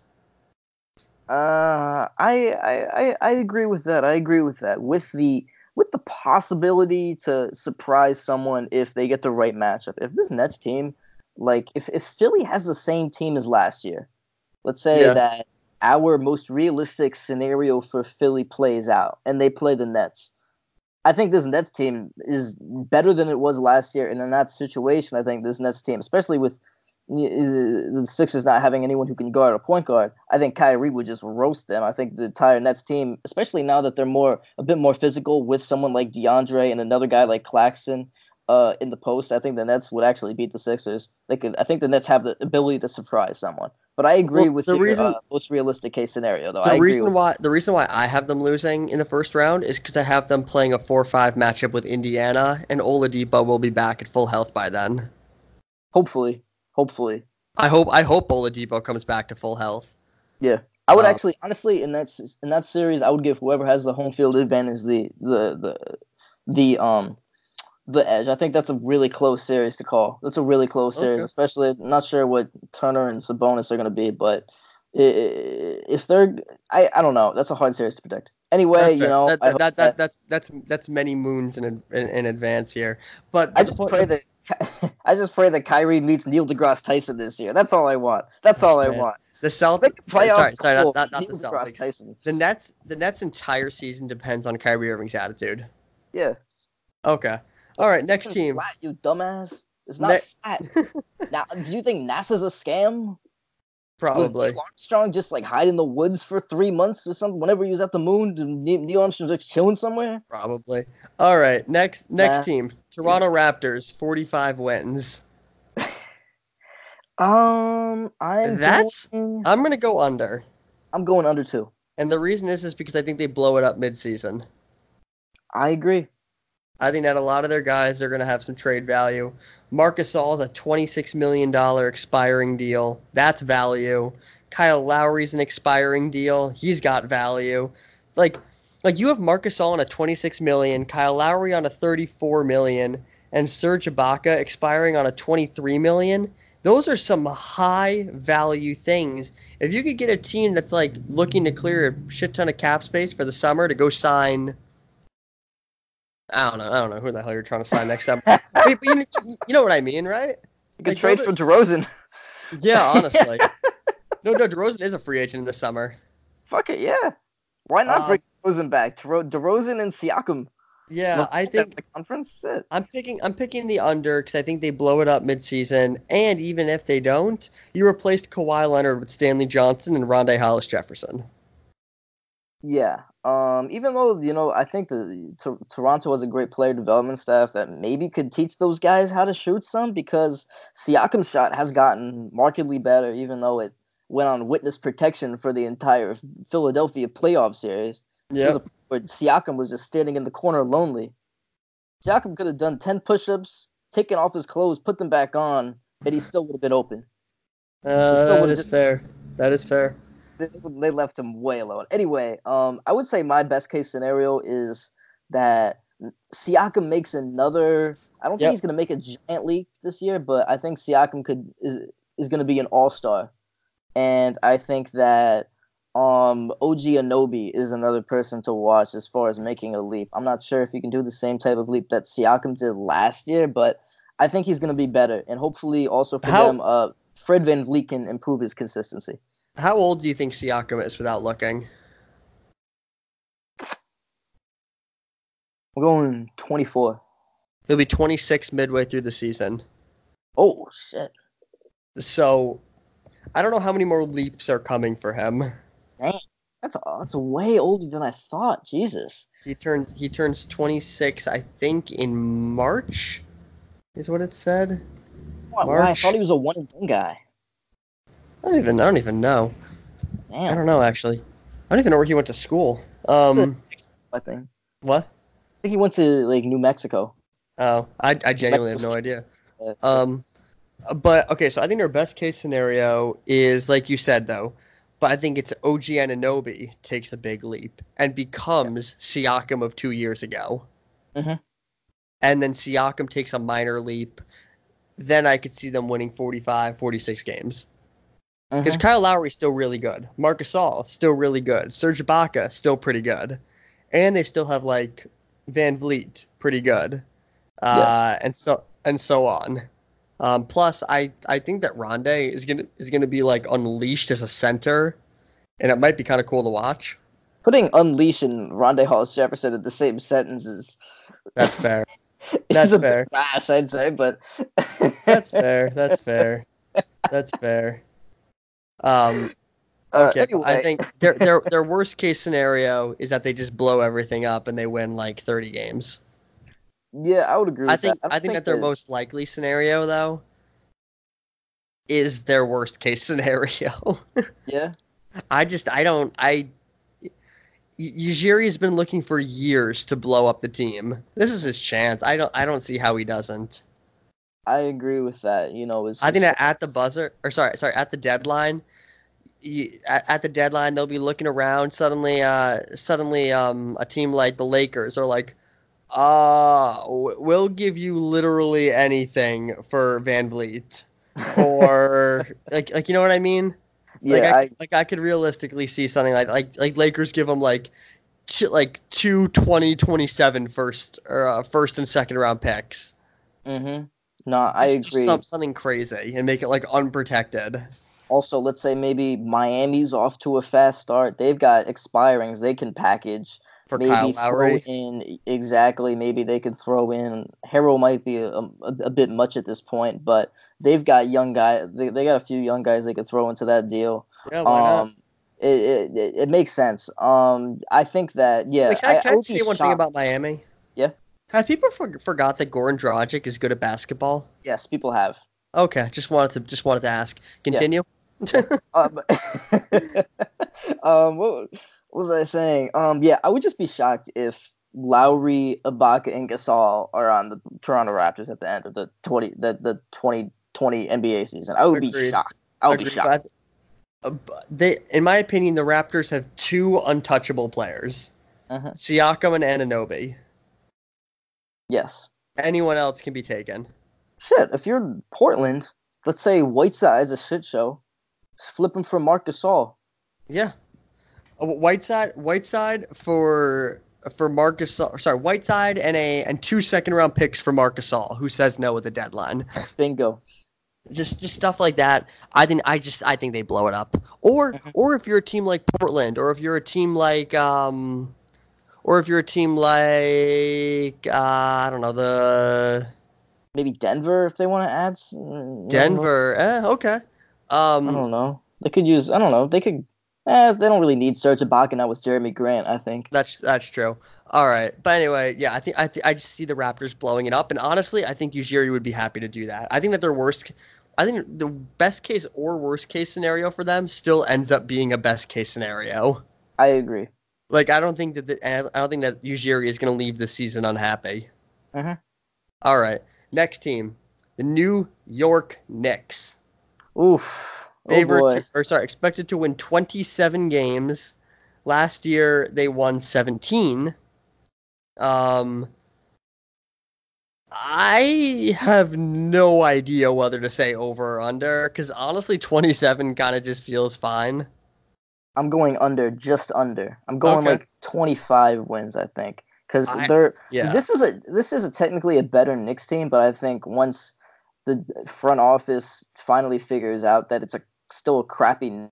Uh, I, I I I agree with that. I agree with that. With the with the possibility to surprise someone if they get the right matchup. If this Nets team, like if if Philly has the same team as last year, let's say Yeah. that our most realistic scenario for Philly plays out and they play the Nets. I think this Nets team is better than it was last year, and in that situation, I think this Nets team, especially with the Sixers not having anyone who can guard a point guard, I think Kyrie would just roast them. I think the entire Nets team, especially now that they're more a bit more physical with someone like DeAndre and another guy like Claxton uh, in the post, I think the Nets would actually beat the Sixers. They could. I think the Nets have the ability to surprise someone. But I agree well, with the your reason, uh, most realistic case scenario, though. The reason why the reason why I have them losing in the first round is because I have them playing a four-five matchup with Indiana, and Oladipo will be back at full health by then. Hopefully, hopefully. I hope I hope Oladipo comes back to full health. Yeah, I would um, actually, honestly, in that in that series, I would give whoever has the home field advantage the the the the um the edge. I think that's a really close series to call. That's a really close series, especially not sure what Turner and Sabonis are going to be, but if they're, I, I don't know. That's a hard series to predict. Anyway, you know, that, that, that, that, that's that's that's many moons in in, in advance here. But I just pray that I just pray that Kyrie meets Neil deGrasse Tyson this year. That's all I want. That's all I want. The Celtics uh, playoffs. Sorry, sorry, not, not, not the Celtics. Tyson. The Nets. The Nets' entire season depends on Kyrie Irving's attitude. Yeah. Okay. All right. Next team. Flat, you dumbass. It's not ne- flat. now, do you think NASA's a scam? Probably. Was Neil Armstrong just like hide in the woods for three months or something? Whenever he was at the moon, Neil Armstrong was just chilling somewhere? Probably. All right. Next. Next nah. team. Toronto Raptors. Forty-five wins. um, I'm. That's. Going... I'm gonna go under. I'm going under too. And the reason is is because I think they blow it up mid-season. I agree. I think that a lot of their guys are going to have some trade value. Marc Gasol is a $26 million expiring deal. That's value. Kyle Lowry's an expiring deal. He's got value. Like, like you have Marc Gasol on a 26 million, Kyle Lowry on a 34 million, and Serge Ibaka expiring on a 23 million. Those are some high value things. If you could get a team that's like looking to clear a shit ton of cap space for the summer to go sign I don't know. I don't know who the hell you're trying to sign next time. but, you, you, know what I mean, right? You could like, trade for DeRozan. Yeah, honestly. no, no, DeRozan is a free agent in the summer. Fuck it, yeah. Why not um, bring DeRozan back? DeRozan and Siakam. Yeah, I think the conference. Shit. I'm picking. I'm picking the under because I think they blow it up midseason, and even if they don't, you replaced Kawhi Leonard with Stanley Johnson and Rondae Hollis Jefferson. Yeah, um, even though you know, I think the Toronto has a great player development staff that maybe could teach those guys how to shoot some because Siakam's shot has gotten markedly better, even though it went on witness protection for the entire Philadelphia playoff series. Yeah, where Siakam was just standing in the corner lonely. Siakam could have done ten push-ups, taken off his clothes, put them back on, and he still would have been open. Uh, that is just... fair. That is fair they, left him way alone. Anyway, um, I would say my best case scenario is that Siakam makes another. I don't yep. think he's going to make a giant leap this year, but I think Siakam could is is going to be an all star, and I think that um OG Anunoby is another person to watch as far as making a leap. I'm not sure if he can do the same type of leap that Siakam did last year, but I think he's going to be better, and hopefully also for How- them, uh, Fred VanVleet can improve his consistency. How old do you think Siakam is without looking? I'm going 24. He'll be 26 midway through the season. Oh, shit. So, I don't know how many more leaps are coming for him. Dang. That's, that's way older than I thought. Jesus. He turns he turns 26, I think, in March, is what it said. March. I thought he was a one and done guy. I don't even. I don't even know. Damn. I don't know actually. I don't even know where he went to school. Um, I think. What? I think he went to like New Mexico. Oh, I I genuinely Mexico have no idea. Um, but okay, so I think their best case scenario is like you said though, but I think it's OG Anunoby takes a big leap and becomes yeah. Siakam of two years ago. Mm-hmm. And then Siakam takes a minor leap. Then I could see them winning 45, 46 games. Because mm-hmm. Kyle Lowry's still really good. Marc Gasol still really good. Serge Ibaka still pretty good, and they still have like VanVleet pretty good, uh, yes. and so and so on. Um, plus, I I think that Rondae is gonna is gonna be like unleashed as a center, and it might be kind of cool to watch. Putting unleash and Rondae Hollis Jefferson in the same sentence is that's fair. That's fair. Bash, I'd say, but that's fair. That's fair. That's fair. Um, Uh, okay, but I think their their their worst case scenario is that they just blow everything up and they win like 30 games. Yeah, I would agree. With I think that. I think that their most likely scenario though is their worst case scenario. Yeah, I just I don't I Ujiri has been looking for years to blow up the team. This is his chance. I don't I don't see how he doesn't. I agree with that. You know, it's I think that at the buzzer or sorry sorry at the deadline you, at, at the deadline they'll be looking around suddenly uh suddenly um a team like the Lakers are like uh we'll give you literally anything for VanVleet or like like you know what I mean yeah, like I, I, like I could realistically see something like like like Lakers give them like two, like two 20 27 first or uh, first and second round picks. hmm No, I just agree. some- something crazy and make it like unprotected. Also, let's say maybe Miami's off to a fast start. They've got expirings they can package. For maybe Kyle throw in exactly. Maybe they could throw in Harrell might be a, a, a bit much at this point, but they've got young guys. They, they got a few young guys they could throw into that deal. yeah, why not? Um, it, it, it, it makes sense. Um, I think that yeah. Wait, can I, I, can I be say one thing about Miami? Yeah. Have people for, forgot that Goran Dragic is good at basketball? Yes, people have. Okay, just wanted to just wanted to ask. Continue. Um, um, what, what was I saying? Um, yeah, I would just be shocked if Lowry, Ibaka, and Gasol are on the Toronto Raptors at the end of the twenty the the twenty twenty NBA season. I would be shocked. I would be shocked. uh, they, in my opinion, the Raptors have two untouchable players: Mhm. Siakam and Anunoby. Yes. Anyone else can be taken. Shit. If you're Portland, let's say Whiteside's a shit show. Flip him for Marc Gasol. Yeah. Whiteside, Whiteside for for Marcus. Sorry, Whiteside and a and two second round picks for Marc Gasol, who says no at the deadline. Bingo. Just just stuff like that. I think I just I think they blow it up. Or Mhm. or if you're a team like Portland, or if you're a team like um, or if you're a team like uh, I don't know the Maybe Denver if they want to add. s- mm, I don't know. Denver. Eh, okay. I Um, don't know. They could use. I don't know. They could. Eh, they don't really need Serge Ibaka now with Jerami Grant. I think. That's that's true. All right, but anyway, yeah, I think I th- I just see the Raptors blowing it up, and honestly, I think Ujiri would be happy to do that. I think that their worst, I think the best case or worst case scenario for them still ends up being a best case scenario. I agree. Like I don't think that the, I don't think that Ujiri is going to leave the season unhappy. Mhm. All right, next team, the New York Knicks. Oof. Oh Favored boy. to, or sorry, expected to win 27 games. Last year they won 17. Um I have no idea whether to say over or under cuz honestly 27 kind of just feels fine. I'm going under, just under. I'm going Okay. like 25 wins. I think because they're. Yeah. This is a this is a technically a better Knicks team, but I think once the front office finally figures out that it's a still a crappy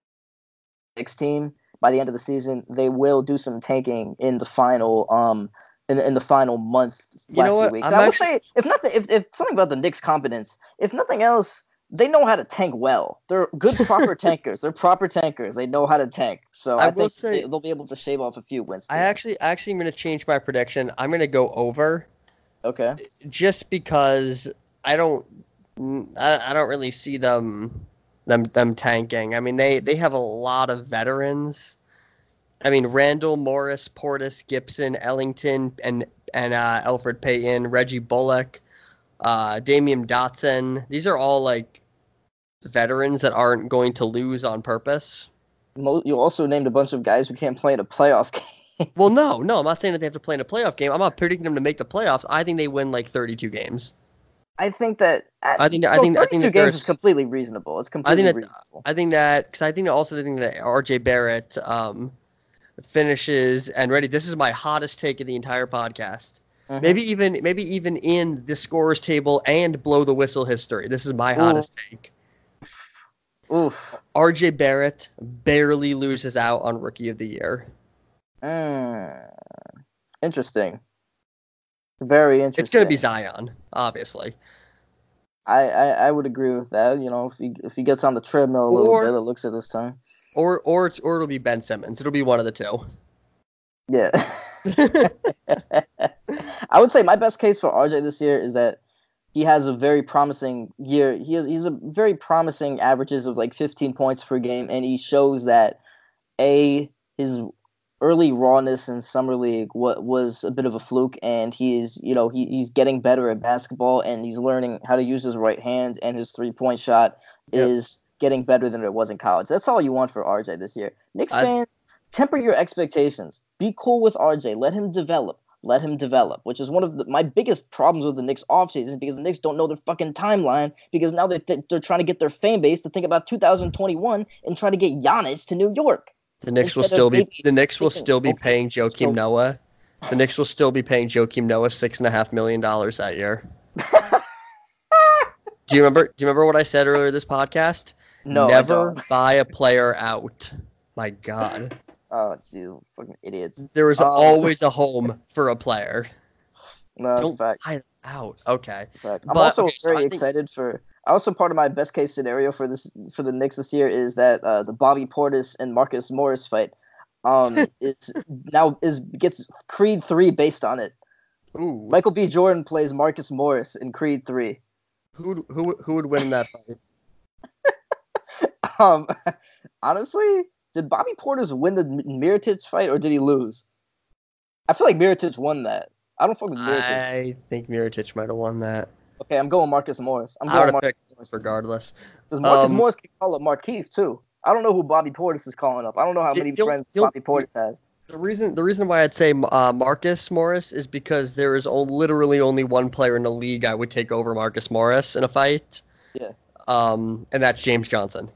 Knicks team by the end of the season, they will do some tanking in the final um in, in the final month You last know few what? weeks. I would actually- say if nothing if, if something about the Knicks competence, if nothing else, they know how to tank well. They're good proper tankers. They're proper tankers. They know how to tank. So I I, will think say- they, they'll be able to shave off a few wins. I actually actually am going to change my prediction. I'm going to go over okay. just because I don't I, I don't really see them them them tanking. I mean they they have a lot of veterans. I mean Randle, Morris, Portis, Gibson, Ellington, and and uh, Elfrid Payton, Reggie Bullock, uh, Damyean Dotson. These are all like veterans that aren't going to lose on purpose. You also named a bunch of guys who can't play in a playoff game. Well, no, no, I'm not saying that they have to play in a playoff game. I'm not predicting them to make the playoffs. I think they win like 32 games. I think that I think I think- I think that games is completely reasonable. It's completely that- reasonable. I think that because I think that also thing that RJ Barrett um, finishes and ready. This is my hottest take of the entire podcast. Mhm. Maybe even maybe even in the scorers table and blow the whistle history. This is my Ooh. hottest take. Oof. RJ Barrett barely loses out on Rookie of the Year. Mm. Interesting. Very interesting. It's gonna be Zion, obviously. I, I, I would agree with that. You know, if he if he gets on the treadmill a little Or- bit, it looks at this time. Or or it's, or it'll be Ben Simmons. It'll be one of the two. Yeah. I would say my best case for RJ this year is that he has a very promising year. He has he's a very promising averages of like 15 points per game, and he shows that a his early rawness in summer league what was a bit of a fluke, and he is you know he, he's getting better at basketball, and he's learning how to use his right hand, and his three point shot Yep. is getting better than it was in college. That's all you want for RJ this year. Knicks I- fans, temper your expectations. Be cool with RJ. Let him develop. Let him develop, which is one of the, my biggest problems with the Knicks offseason because the Knicks don't know their fucking timeline because now they're, they're trying to get their fan base to think about 2021 and try to get Giannis to New York. The Knicks will still be the Knicks will still be paying Joakim Noah. The Knicks will still be paying Joakim Noah six and a half million dollars that year. do you remember? Do you remember what I said earlier this podcast? No, never buy a player out. My God, Oh, you fucking idiots. there is Um, always a home for a player. No, that's Don't fact. buy out. Okay. fact. I'm But, also okay, so very think- excited for. Also, part of my best case scenario for this for the Knicks this year is that uh, the Bobby Portis and Marcus Morris fight. Um, it's now is gets Creed three based on it. Ooh, Michael B. Jordan plays Marcus Morris in Creed three. who would- who would- who would win that fight? Um, honestly, did Bobby Portis win the Mirotic fight or did he lose? I feel like Mirotic won that. I don't fuck with Mirotic. I think Mirotic might have won that. Okay, I'm going Marcus Morris. I'm going Marcus Morris. regardless. Because Marcus Um, Morris can call up Markieff too. I don't know who Bobby Portis is calling up. I don't know how many only- friends only- Bobby Portis has. The reason the reason why I'd say uh, Marcus Morris is because there is literally only one player in the league I would take over Marcus Morris in a fight. Yeah. Um, and that's James Johnson.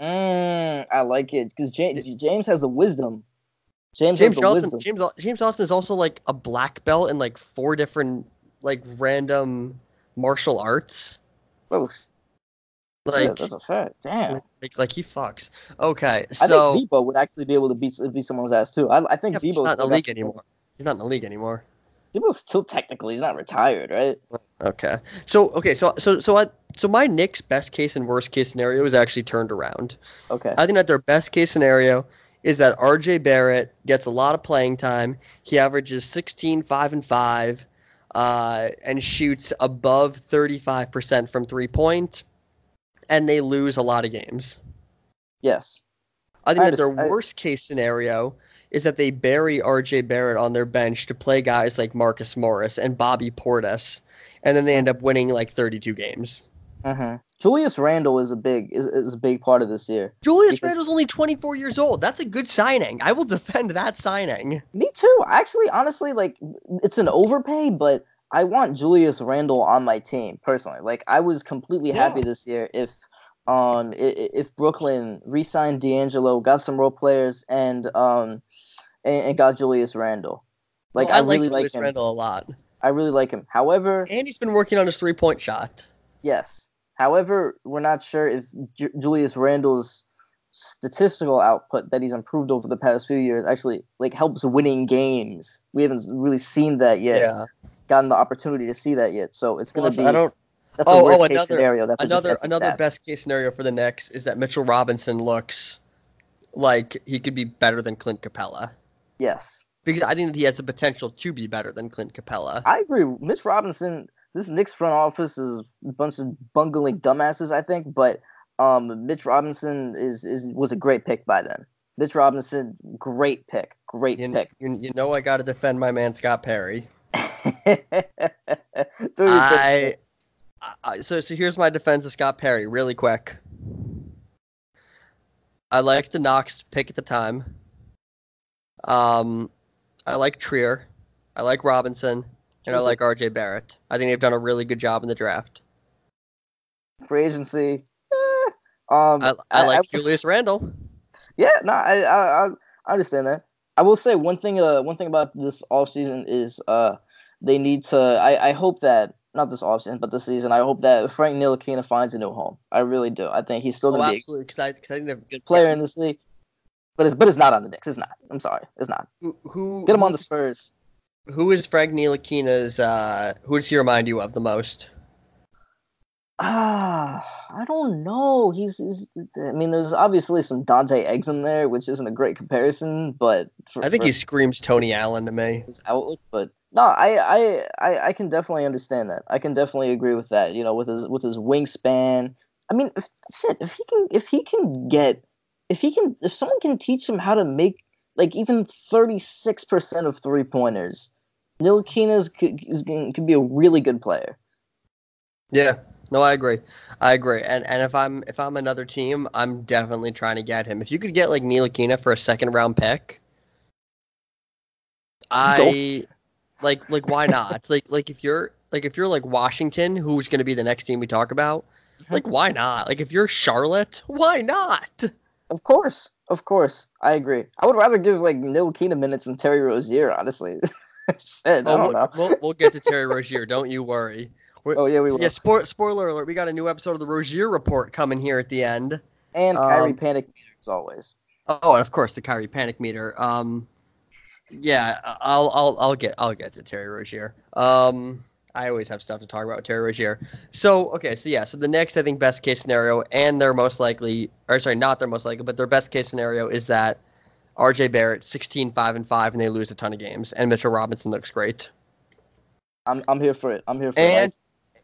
Mm, I like it because James, James has the wisdom. James, James has the Johnson. wisdom. James James Johnson is also like a black belt in like four different like random martial arts. Oh, Like, yeah, that's a fact. Damn. like, like he fucks. Okay, so I think Z-Bo would actually be able to beat beat someone's ass too. I, I think Yeah, Z-Bo's not in the league anymore. He's not in the league anymore. Z-Bo's still technically he's not retired, right? Okay. So okay, so so so I so my Knicks best case and worst case scenario is actually turned around. Okay. I think that their best case scenario is that RJ Barrett gets a lot of playing time. He averages 16, 5 and 5 uh, and shoots above 35% from three point and they lose a lot of games. yes. I think I that their I- worst case scenario is that they bury RJ Barrett on their bench to play guys like Marcus Morris and Bobby Portis, and then they end up winning like 32 games. Hmm Julius Randle is a big is, is a big part of this year. Julius Because- Randle's only 24 years old. That's a good signing. I will defend that signing. Me too. Actually, honestly, like it's an overpay, but I want Julius Randle on my team personally. Like I was completely happy this year if um i- i- if Brooklyn re-signed D'Angelo, got some role players, and um and, and got Julius Randle. Like Well, I, I, really like Julius him. Randle a lot, I really like him. However, and he's been working on his three point shot. Yes. However, we're not sure if Ju- Julius Randle's statistical output that he's improved over the past few years actually like helps winning games. We haven't really seen that yet. Yeah. Gotten the opportunity to see that yet. So it's gonna be I don't. that's oh, oh, case another- scenario. That's Another another best case scenario for the Knicks is that Mitchell Robinson looks like he could be better than Clint Capela Yes. because I think that he has the potential to be better than Clint Capela. I agree. Mitch Robinson, this Knicks front office is a bunch of bungling dumbasses, I think, but um, Mitch Robinson is, is was a great pick by them. Mitch Robinson, great pick, great You, pick. you, you know I got to defend my man Scott Perry. I, I so so here's my defense of Scott Perry really quick. I like the Knox pick at the time. Um, I like Trier, I like Robinson, and I like R.J. Barrett. I think they've done a really good job in the draft. free agency. eh, um, I, I like I- Julius Randle. Yeah, no, I, I I I understand that. I will say one thing. Uh, one thing about this offseason is uh, they need to. I I hope that not this offseason, but this season. I hope that Frank Ntilikina finds a new home. I really do. I think he's still Oh, gonna be absolutely, because I, 'cause I think they're a good player in this league. But it's but it's not on the Knicks. It's not. I'm sorry. It's not. Who, who Get him on the who's- Spurs. Who is Frank Ntilikina's? Uh, who does he remind you of the most? Ah, I don't know. He's, he's, I mean, there's obviously some Dante Exum in there, which isn't a great comparison, but for, I think he screams Tony Allen to me. His outlook, but no, I, I, I, I can definitely understand that. I can definitely agree with that. You know, with his with his wingspan. I mean, if, shit, if he can, if he can get, if he can, if someone can teach him how to make like even thirty six percent of three pointers, Ntilikina could, is, could be a really good player. Yeah, no, I agree. I agree. And and if I'm if I'm another team, I'm definitely trying to get him. If you could get like Ntilikina for a second round pick, I like like why not? like like if you're like if you're like Washington, who's going to be the next team we talk about? Mm-hmm. Like why not? Like if you're Charlotte, why not? Of course, of course, I agree. I would rather give like Ntilikina minutes than Terry Rozier, honestly. Shit, oh, we'll. We'll, we'll get to Terry Rozier. Don't you worry. We're, oh yeah, we will. Yeah, spoiler, spoiler alert. We got a new episode of the Rozier Report coming here at the end. And Kyrie um, panic meter as always. Oh, and of course the Kyrie panic meter. Um, yeah, I'll I'll I'll get I'll get to Terry Rozier. Um, I always have stuff to talk about with Terry Rozier. So okay, so yeah, so the next I think best case scenario, and their most likely, or sorry, not their most likely, but their best case scenario is that R.J. Barrett 16 5 and 5 and they lose a ton of games and Mitchell Robinson looks great. I'm I'm here for it. I'm here for and, it.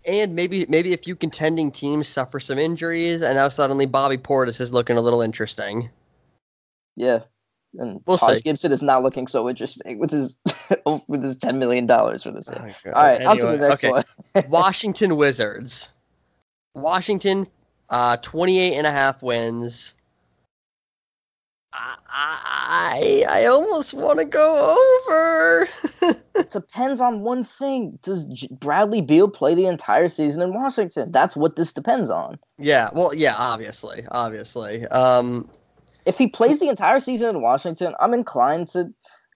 And maybe maybe a few contending teams suffer some injuries and now suddenly Bobby Portis is looking a little interesting. Yeah. And we'll Taj see. Gibson is not looking so interesting with his with his ten million dollars for this. Oh, All right, anyway, on to the next okay. one. Washington Wizards. Washington, uh, 28 and a half wins. I I almost want to go over. it depends on one thing. Does J- Bradley Beal play the entire season in Washington? That's what this depends on. Yeah, well, yeah, obviously, obviously. Um, if he plays the entire season in Washington, I'm inclined to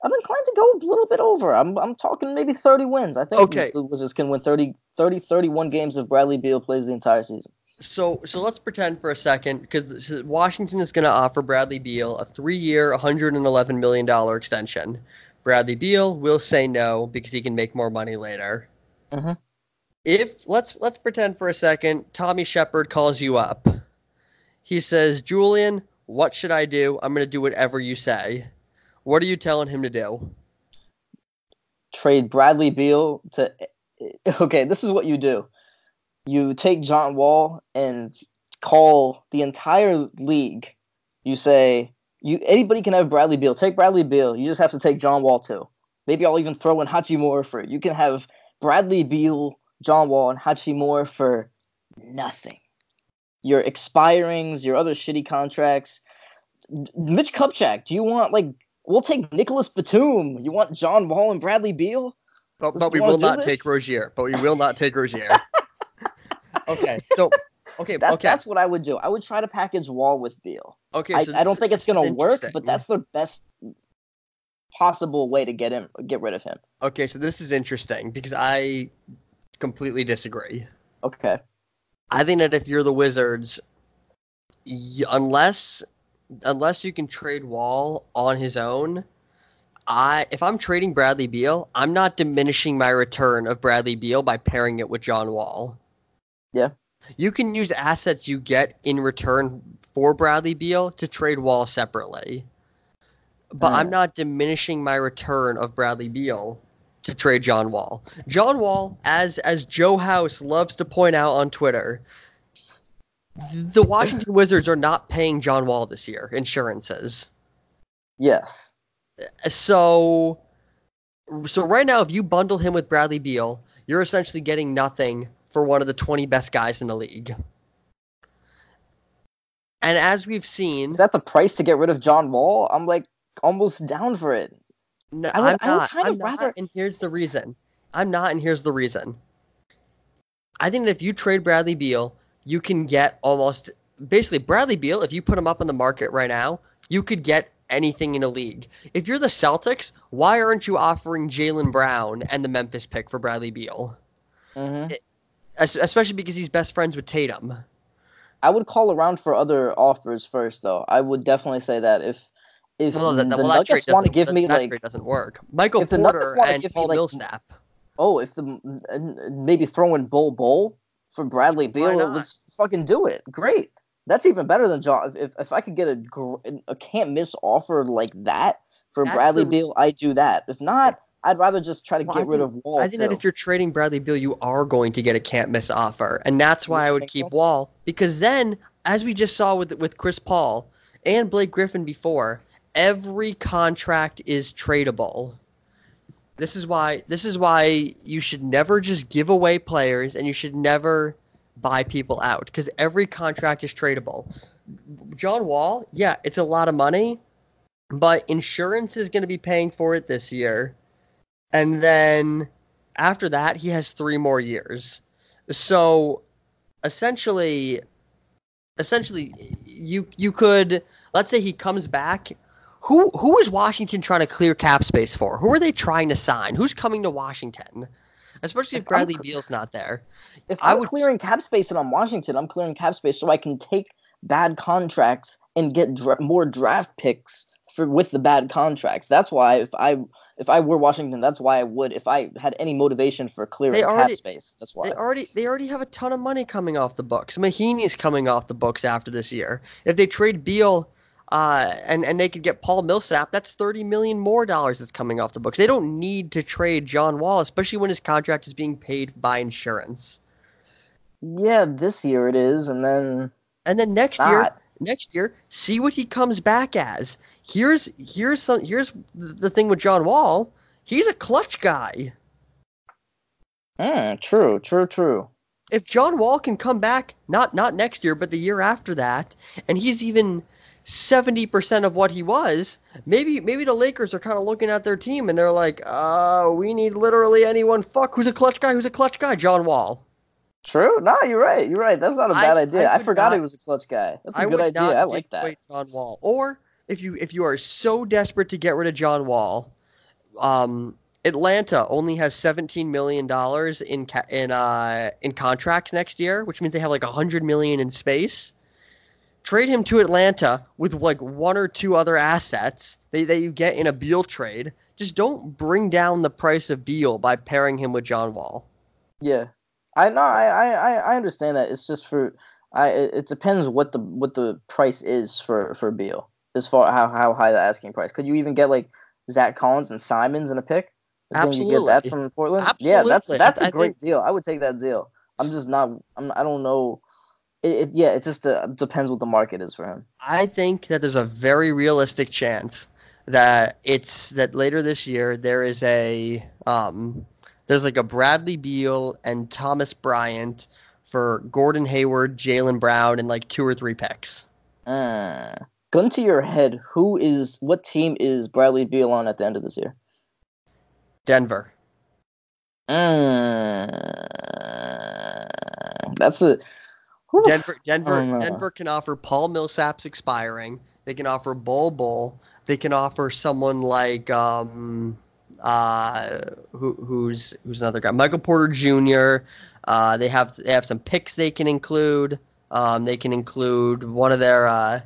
I'm inclined to go a little bit over. I'm I'm talking maybe 30 wins. I think okay. the Wizards can win 30 30 31 games if Bradley Beal plays the entire season. So so let's pretend for a second because Washington is going to offer Bradley Beal a 3-year, 111 million dollar extension. Bradley Beal will say no because he can make more money later. Mm-hmm. If let's let's pretend for a second Tommy Sheppard calls you up. He says, "Julien, what should I do? I'm going to do whatever you say. What are you telling him to do? Trade Bradley Beal to. Okay, this is what you do. You take John Wall and call the entire league. You say you anybody can have Bradley Beal. Take Bradley Beal. You just have to take John Wall too. Maybe I'll even throw in Hachimura for it. You can have Bradley Beal, John Wall, and Hachimura for nothing your expirings, your other shitty contracts. Mitch Kupchak, do you want like we'll take Nicolas Batum? You want John Wall and Bradley Beal? But, but we will not this? take Rozier. But we will not take Rozier. okay, so okay, that's, okay. That's what I would do. I would try to package Wall with Beal. Okay, so I, I, don't think it's gonna work, but that's the best possible way to get him, get rid of him. Okay, so this is interesting because I completely disagree. Okay. I think that if you're the Wizards, y- unless unless you can trade Wall on his own, I if I'm trading Bradley Beal, I'm not diminishing my return of Bradley Beal by pairing it with John Wall. Yeah. You can use assets you get in return for Bradley Beal to trade Wall separately. But mm. I'm not diminishing my return of Bradley Beal to trade John Wall. John Wall, as as Joe House loves to point out on Twitter, the Washington Wizards are not paying John Wall this year. Insurances. Yes. So, so right now, if you bundle him with Bradley Beal, you're essentially getting nothing for one of the 20 best guys in the league. And as we've seen, is that the price to get rid of John Wall? I'm like almost down for it. No, I would, I'm not. I am rather... not, and here's the reason. I'm not, and here's the reason. I think that if you trade Bradley Beal, you can get almost basically Bradley Beal. If you put him up on the market right now, you could get anything in a league. If you're the Celtics, why aren't you offering Jaylen Brown and the Memphis pick for Bradley Beal? Mm-hmm. It, especially because he's best friends with Tatum. I would call around for other offers first, though. I would definitely say that if if well, the, the well, Nuggets want to give me like doesn't work. Michael Porter and Paul like, Millsap. Oh, if the maybe throw in Bol Bol for Bradley Beal, let's fucking do it. Great. That's even better than John. If, if I could get a, a can't miss offer like that for That's Bradley the- Beal, I do that. If not, I'd rather just try to Well, get rid of Wall. I think that if you're trading Bradley Beal, you are going to get a can't miss offer, and that's why I would keep? Wall because then, as we just saw with with Chris Paul and Blake Griffin before, every contract is tradable. This is why this is why you should never just give away players, and you should never buy people out because every contract is tradable. John Wall, yeah, it's a lot of money, but insurance is going to be paying for it this year. And then after that, he has three more years. So essentially, essentially, you you could let's say he comes back. Who who is Washington trying to clear cap space for? Who are they trying to sign? Who's coming to Washington? Especially if, If I'm Bradley cl- Beal's not there. If I I'm would- clearing cap space and I'm Washington, I'm clearing cap space so I can take bad contracts and get dra- more draft picks for with the bad contracts. That's why if I if I were Washington, that's why I would. If I had any motivation for clearing They cap space, that's why. They already they already have a ton of money coming off the books. Mahinmi's coming off the books after this year. If they trade Beal, uh, and and they could get Paul Millsap, that's thirty million more dollars that's coming off the books. They don't need to trade John Wall, especially when his contract is being paid by insurance. yeah, this year it is, and then And then next year, not. Next year, see what he comes back as. Here's here's some here's the thing with John Wall. He's a clutch guy. Mm, true, true, true. if John Wall can come back, not not next year, but the year after that, and he's even seventy percent of what he was, maybe maybe the Lakers are kind of looking at their team and they're like, uh, we need literally anyone. Fuck, who's a clutch guy? Who's a clutch guy? John Wall. True. No, you're right. You're right. That's not a bad I idea. I, would forgot not- he was a clutch guy. That's a I good idea. I like that. John Wall. Or if you if you are so desperate to get rid of John Wall, um, Atlanta only has seventeen million dollars in ca- in uh in contracts next year, which means they have like hundred million in space. Trade him to Atlanta with like one or two other assets that, that you get in a Beal trade. Just don't bring down the price of Beal by pairing him with John Wall. Yeah, I know. I, I I understand that. It's just for I. It, depends what the what the price is for for Beal. As far how how high the asking price. Could you even get like Zach Collins and Simons in a pick? Think you get that from Portland. Yeah, that's Absolutely. that's a great think- deal. I would take that deal. I'm just not. I'm. I don't know. It, it yeah. It just uh, depends what the market is for him. I think that there's a very realistic chance that it's that later this year there is a um there's like a Bradley Beal and Thomas Bryant for Gordon Hayward, Jaylen Brown, and like two or three picks. Mm. Gun to your head. Who is what team is Bradley Beal on at the end of this year? Denver. Mm. That's a. Whew. Denver Denver. Denver can offer Paul Millsap's expiring. They can offer Bol Bol. They can offer someone like um uh who who's who's another guy? Michael Porter Jr. Uh they have they have some picks they can include. Um they can include one of their uh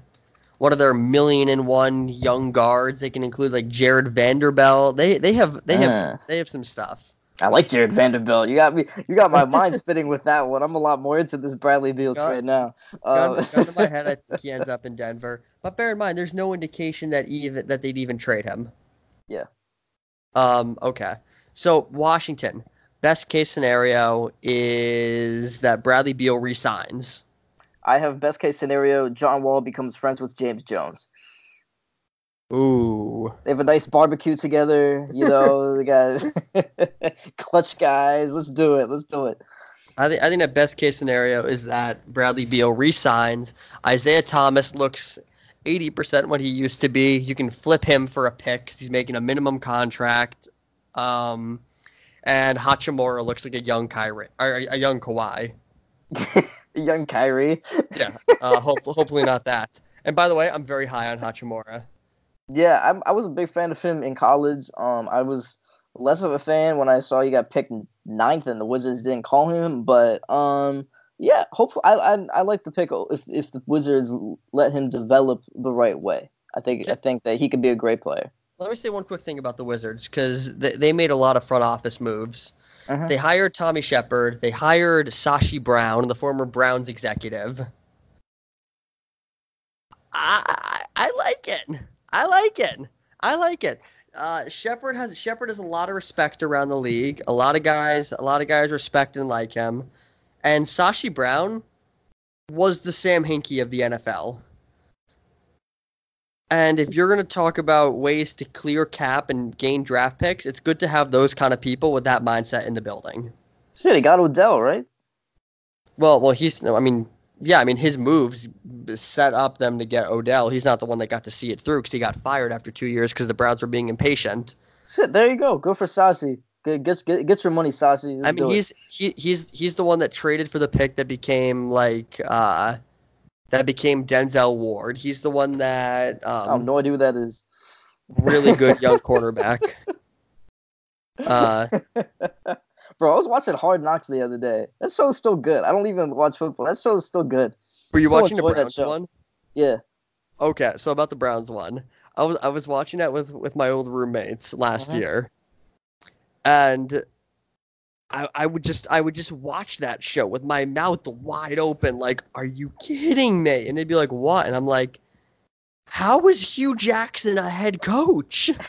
one of their million and one young guards. They can include like Jarred Vanderbilt. They they have they have some, they have some stuff. I like Jarred Vanderbilt. You got me. You got my mind spinning with that one. I'm a lot more into this Bradley Beal Gun- trade now. Gun, Uh, gun to my head, I think he ends up in Denver. But bear in mind, there's no indication that even that they'd even trade him. Yeah. Um. Okay. So Washington, best case scenario is that Bradley Beal resigns. I have best case scenario: John Wall becomes friends with James Jones. Ooh. They have a nice barbecue together. You know, they got clutch guys. Let's do it. Let's do it. I think I think that best case scenario is that Bradley Beal resigns. Isaiah Thomas looks. 80% what he used to be. You can flip him for a pick 'cause he's making a minimum contract. Um, and Hachimura looks like a young Kyrie, or a young Kawhi. A young Kyrie. Yeah. Uh, hope, hopefully not that. And by the way, I'm very high on Hachimura. Yeah, I, I was a big fan of him in college. Um, I was less of a fan when I saw he got picked ninth and the Wizards didn't call him. But um, yeah, hopefully, I I, I like the pick if if the Wizards let him develop the right way. I think I think that he could be a great player. Let me say one quick thing about the Wizards because they, they made a lot of front office moves. Uh-huh. They hired Tommy Sheppard. They hired Sashi Brown, the former Browns executive. I I like it. I like it. I like it. Uh, Sheppard has Sheppard has a lot of respect around the league. A lot of guys, a lot of guys respect and like him. And Sashi Brown was the Sam Hinkie of the NFL. And if you're going to talk about ways to clear cap and gain draft picks, it's good to have those kind of people with that mindset in the building. Shit, he got Odell, right? Well, well, he's. I mean, yeah, I mean his moves set up them to get Odell. He's not the one that got to see it through because he got fired after two years because the Browns were being impatient. Shit, there you go. Go for Sashi. Get get get, get your money, Sashi. Let's I mean, it. he's he, he's he's the one that traded for the pick that became like uh that became Denzel Ward. He's the one that I have um, no idea who that is. really good young quarterback. Uh, Bro, I was watching Hard Knocks the other day. That show's still good. I don't even watch football. That show is still good. were you watching the Browns show. one? Yeah. Okay, so about the Browns one, I was I was watching that with with my old roommates last Mhm. year, and I I would just I would just watch that show with my mouth wide open, like, "Are you kidding me?" And they'd be like, "What?" And I'm like, "How is Hue Jackson a head coach?"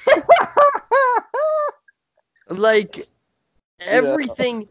like everything.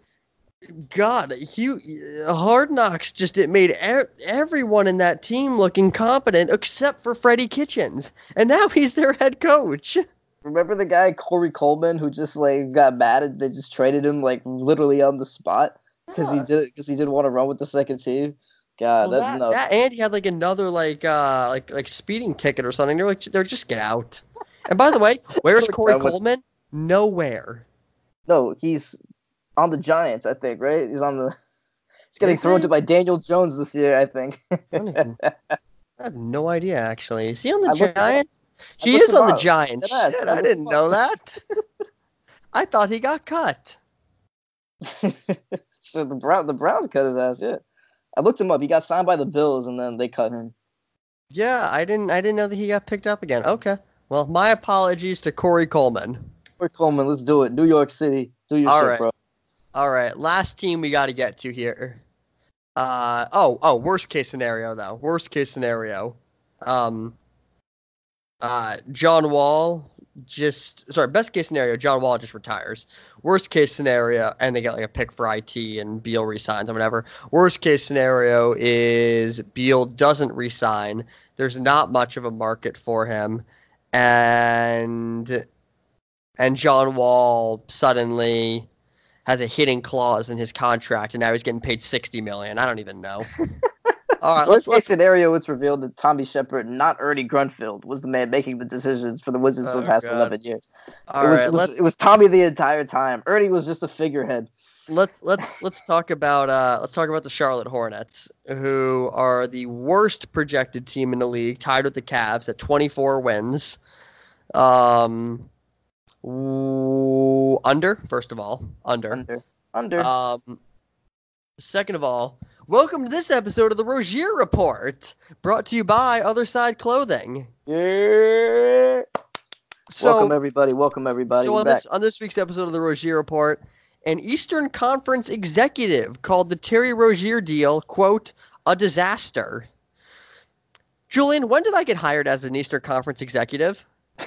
God, Hue, Hard Knocks just it made e- everyone in that team look incompetent except for Freddie Kitchens, and now he's their head coach. Remember the guy Corey Coleman who just like got mad and they just traded him like literally on the spot because he did because he didn't want to run with the second team. God, Well, that's that, no. that and he had like another like uh like like speeding ticket or something. They're like they're just get out. And by the way, where's Corey Coleman? Nowhere. No, he's on the Giants, I think, right? He's on the. He's getting thrown to by Daniel Jones this year, I think. I, even- I have no idea actually. Is he on the I Giants? He is on the. Giants. Shit, I I didn't know that. I thought he got cut. so the Brown the Browns cut his ass. Yeah, I looked him up. He got signed by the Bills, and then they cut him. Yeah, I didn't I didn't know that he got picked up again. Okay. Well, my apologies to Corey Coleman. Corey Coleman, let's do it. New York City, do your All shit, right. bro. All right, last team we got to get to here. Uh oh, oh, worst case scenario though. Worst case scenario. Um uh John Wall just sorry, best case scenario, John Wall just retires. Worst case scenario, and they get like a pick for IT and Beal resigns or whatever. Worst case scenario is Beal doesn't resign. There's not much of a market for him, and and John Wall suddenly has a hidden clause in his contract, and now he's getting paid sixty million. I don't even know. All right, let's let's scenario, it's revealed that Tommy Sheppard, not Ernie Grunfeld, was the man making the decisions for the Wizards for Oh, the past God. eleven years. all it was, right, it, was it was Tommy the entire time. Ernie was just a figurehead. let's let's let's talk about uh let's talk about the Charlotte Hornets, who are the worst projected team in the league, tied with the Cavs at 24 wins. Um, ooh, under first of all, under. Under, under. Um, second of all, welcome to this episode of the Rozier Report, brought to you by Other Side Clothing. yeah. So, welcome everybody. Welcome everybody. so We're on back. this on this week's episode of the Rozier Report, an Eastern Conference executive called the Terry Rozier deal quote a disaster. Julien, when did I get hired as an Eastern Conference executive?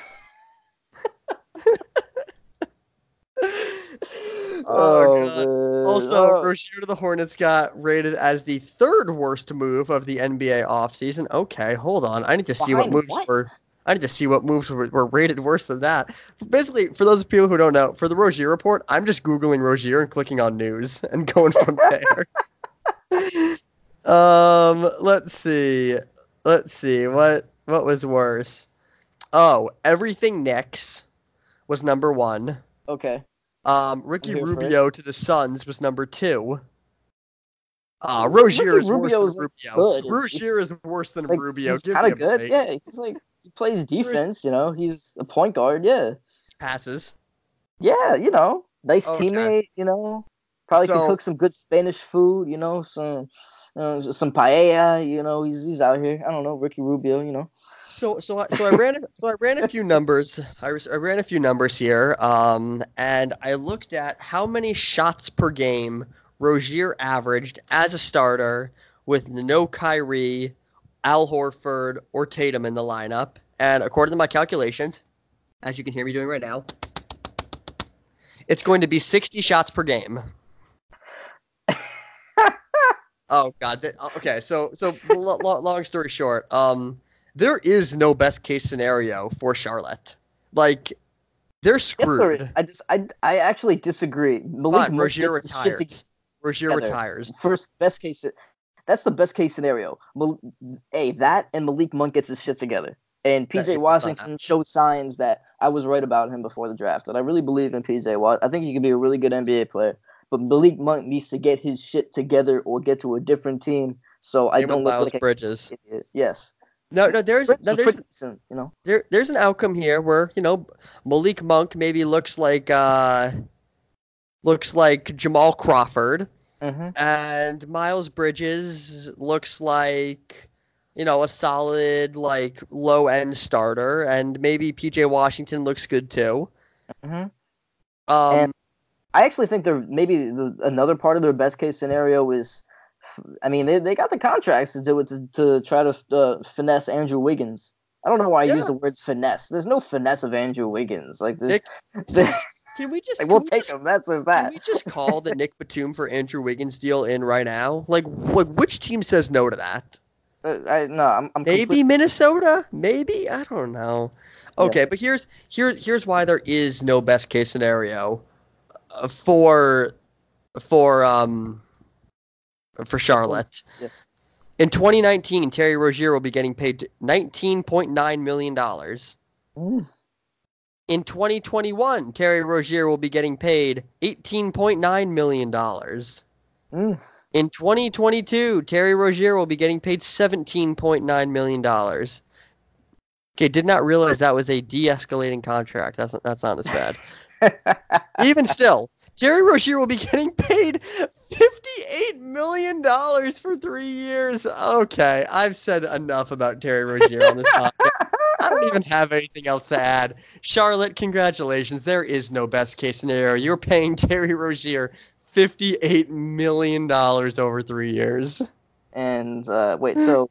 oh, God. Also, Oh. Rozier to the Hornets got rated as the third worst move of the NBA offseason. Okay, hold on. I need to see what moves what? were. I need to see what moves were, were rated worse than that. Basically, for those people who don't know, for the Rozier report, I'm just googling Rozier and clicking on news and going from there. um, let's see. Let's see what what was worse. Oh, everything Knicks was number one. okay. Um, Ricky I'm here for it. Rubio to the Suns was number two. Uh, Rozier is worse than Rubio. good. Rozier is worse than Like, Rubio. he's kind of good. break. Yeah, he's like he plays defense. You know, he's a point guard. Yeah, Passes. yeah. You know, nice Okay. teammate. You know, probably So- can cook some good Spanish food. You know, some uh, some paella. You know, he's he's out here. I don't know, Ricky Rubio. You know, So so I, so I ran a, so I ran a few numbers. I, was, I ran a few numbers here, um, and I looked at how many shots per game Rozier averaged as a starter with no Kyrie, Al Horford, or Tatum in the lineup. And according to my calculations, as you can hear me doing right now, it's going to be 60 shots per game. oh God! Okay, so so lo- lo- long story short, um, there is no best case scenario for Charlotte. Like they're Yes, screwed. is. I just I I actually disagree. Malik Fine, Monk Rozier gets retires. Rozier retires. First best case. That's the best case scenario. Mal- A that and Malik Monk gets his shit together. And PJ Washington showed signs that I was right about him before the draft. And I really believe in PJ Wash. I think he could be a really good NBA player. But Malik Monk needs to get his shit together or get to a different team. So I Same don't look Miles like Bridges. Yes. No, no, there's no, there's you know. there there's an outcome here where you know Malik Monk maybe looks like uh looks like Jamal Crawford Mm-hmm. and Miles Bridges looks like you know a solid like low end starter and maybe PJ Washington looks good too. Mhm. Um And- I actually think they're maybe the, another part of their best case scenario is, I mean, they, they got the contracts to do it to, to try to uh, finesse Andrew Wiggins. I don't know why I Yeah. use the words finesse. There's no finesse of Andrew Wiggins. Like, Nick, can we just like we'll we take just- him. That's just Can that. we just call the Nick Batum for Andrew Wiggins deal in right now? Like, like which team says no to that? Uh, I no, I'm, I'm Maybe complete- Minnesota? Maybe I don't know. Okay, but here's here here's why there is no best case scenario uh, for for um for Charlotte. Yeah. In 2019, Terry Rozier will be getting paid 19.9 million dollars. Mm. In 2021, Terry Rozier will be getting paid 18.9 million dollars. Mm. In 2022, Terry Rozier will be getting paid $17.9 million. Okay, did not realize that was a de-escalating contract. That's that's not as bad. Even still, Terry Rozier will be getting paid $58 million for three years. Okay, I've said enough about Terry Rozier on this topic. I don't even have anything else to add. Charlotte, congratulations. There is no best case scenario. You're paying Terry Rozier $58 million over three years. and uh, wait, so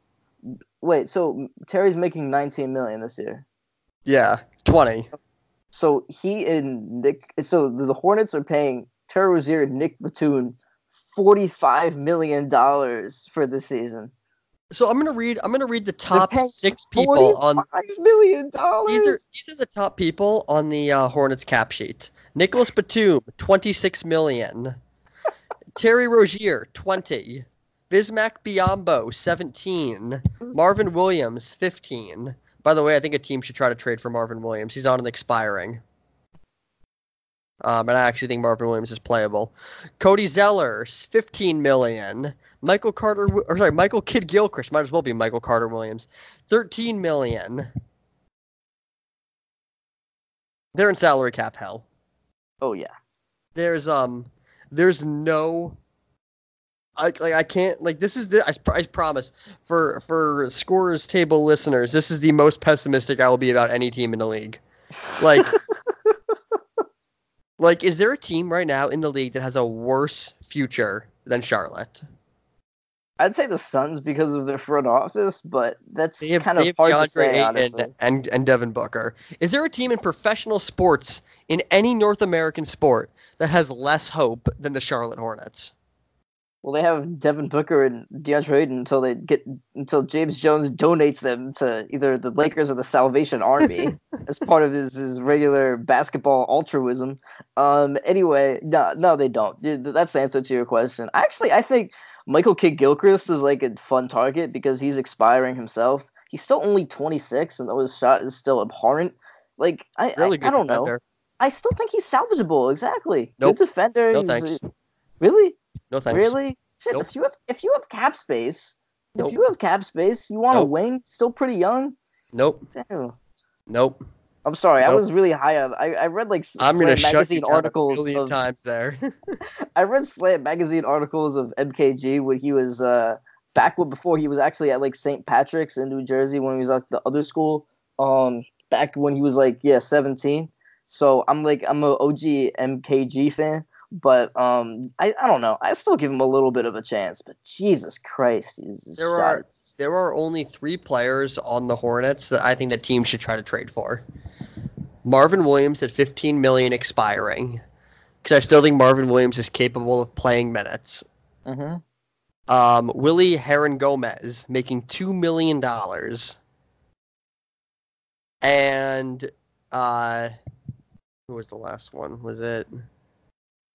wait, so Terry's making 19 million this year. Yeah, 20. So he and Nick, so the Hornets are paying Terry Rozier and Nick Batum forty-five million dollars for the season. So I'm gonna read. I'm gonna read the top six people on. Million These are dollars. these are the top people on the uh, Hornets cap sheet. Nicolas Batum, 26 million. Terry Rozier, 20. Bismack Biyombo, 17. Marvin Williams, 15. By the way, I think a team should try to trade for Marvin Williams. He's on an expiring. Um, and I actually think Marvin Williams is playable. Cody Zeller, 15 million. Michael Carter, or sorry, Michael Kidd Gilchrist might as well be Michael Carter Williams, 13 million. They're in salary cap hell. Oh yeah. There's um, there's no. I like I can't like this is the I, I promise for for Scorer's Table listeners this is the most pessimistic I will be about any team in the league. Like like is there a team right now in the league that has a worse future than Charlotte? I'd say the Suns because of their front office, but that's have, kind of hard to DeAndre say. Ayton honestly. and and Devin Booker. Is there a team in professional sports in any North American sport that has less hope than the Charlotte Hornets? Well, they have Devin Booker and DeAndre Ayton until they get until James Jones donates them to either the Lakers or the Salvation Army as part of his, his regular basketball altruism. Um. Anyway, no, no, they don't. That's the answer to your question. Actually, I think Michael Kidd Gilchrist is like a fun target because he's expiring himself. He's still only 26, and though his shot is still abhorrent. Like I, I- Really good I, don't know. I still think he's salvageable. Exactly. Nope. Good defender. No he's- thanks. Really? No thanks. Really? Shit, Nope. if you have if you have cap space, Nope. if you have cap space, you want a wing, still pretty young. Nope. Damn. Nope. I'm sorry, I was really high on. I, I read like I'm gonna Slam shut you magazine down articles a million of. times there. I read Slam magazine articles of MKG when he was uh back when before he was actually at like St. Patrick's in New Jersey when he was like the other school. Um, back when he was like yeah 17. So I'm like I'm a OG MKG fan, but um, I, I don't know. I still give him a little bit of a chance. But Jesus Christ, there are there are only three players on the Hornets that I think that team should try to trade for. Marvin Williams at 15 million expiring, because I still think Marvin Williams is capable of playing minutes. Mm-hmm. Um, Willy Hernangomez making two million dollars, and uh, who was the last one? Was it?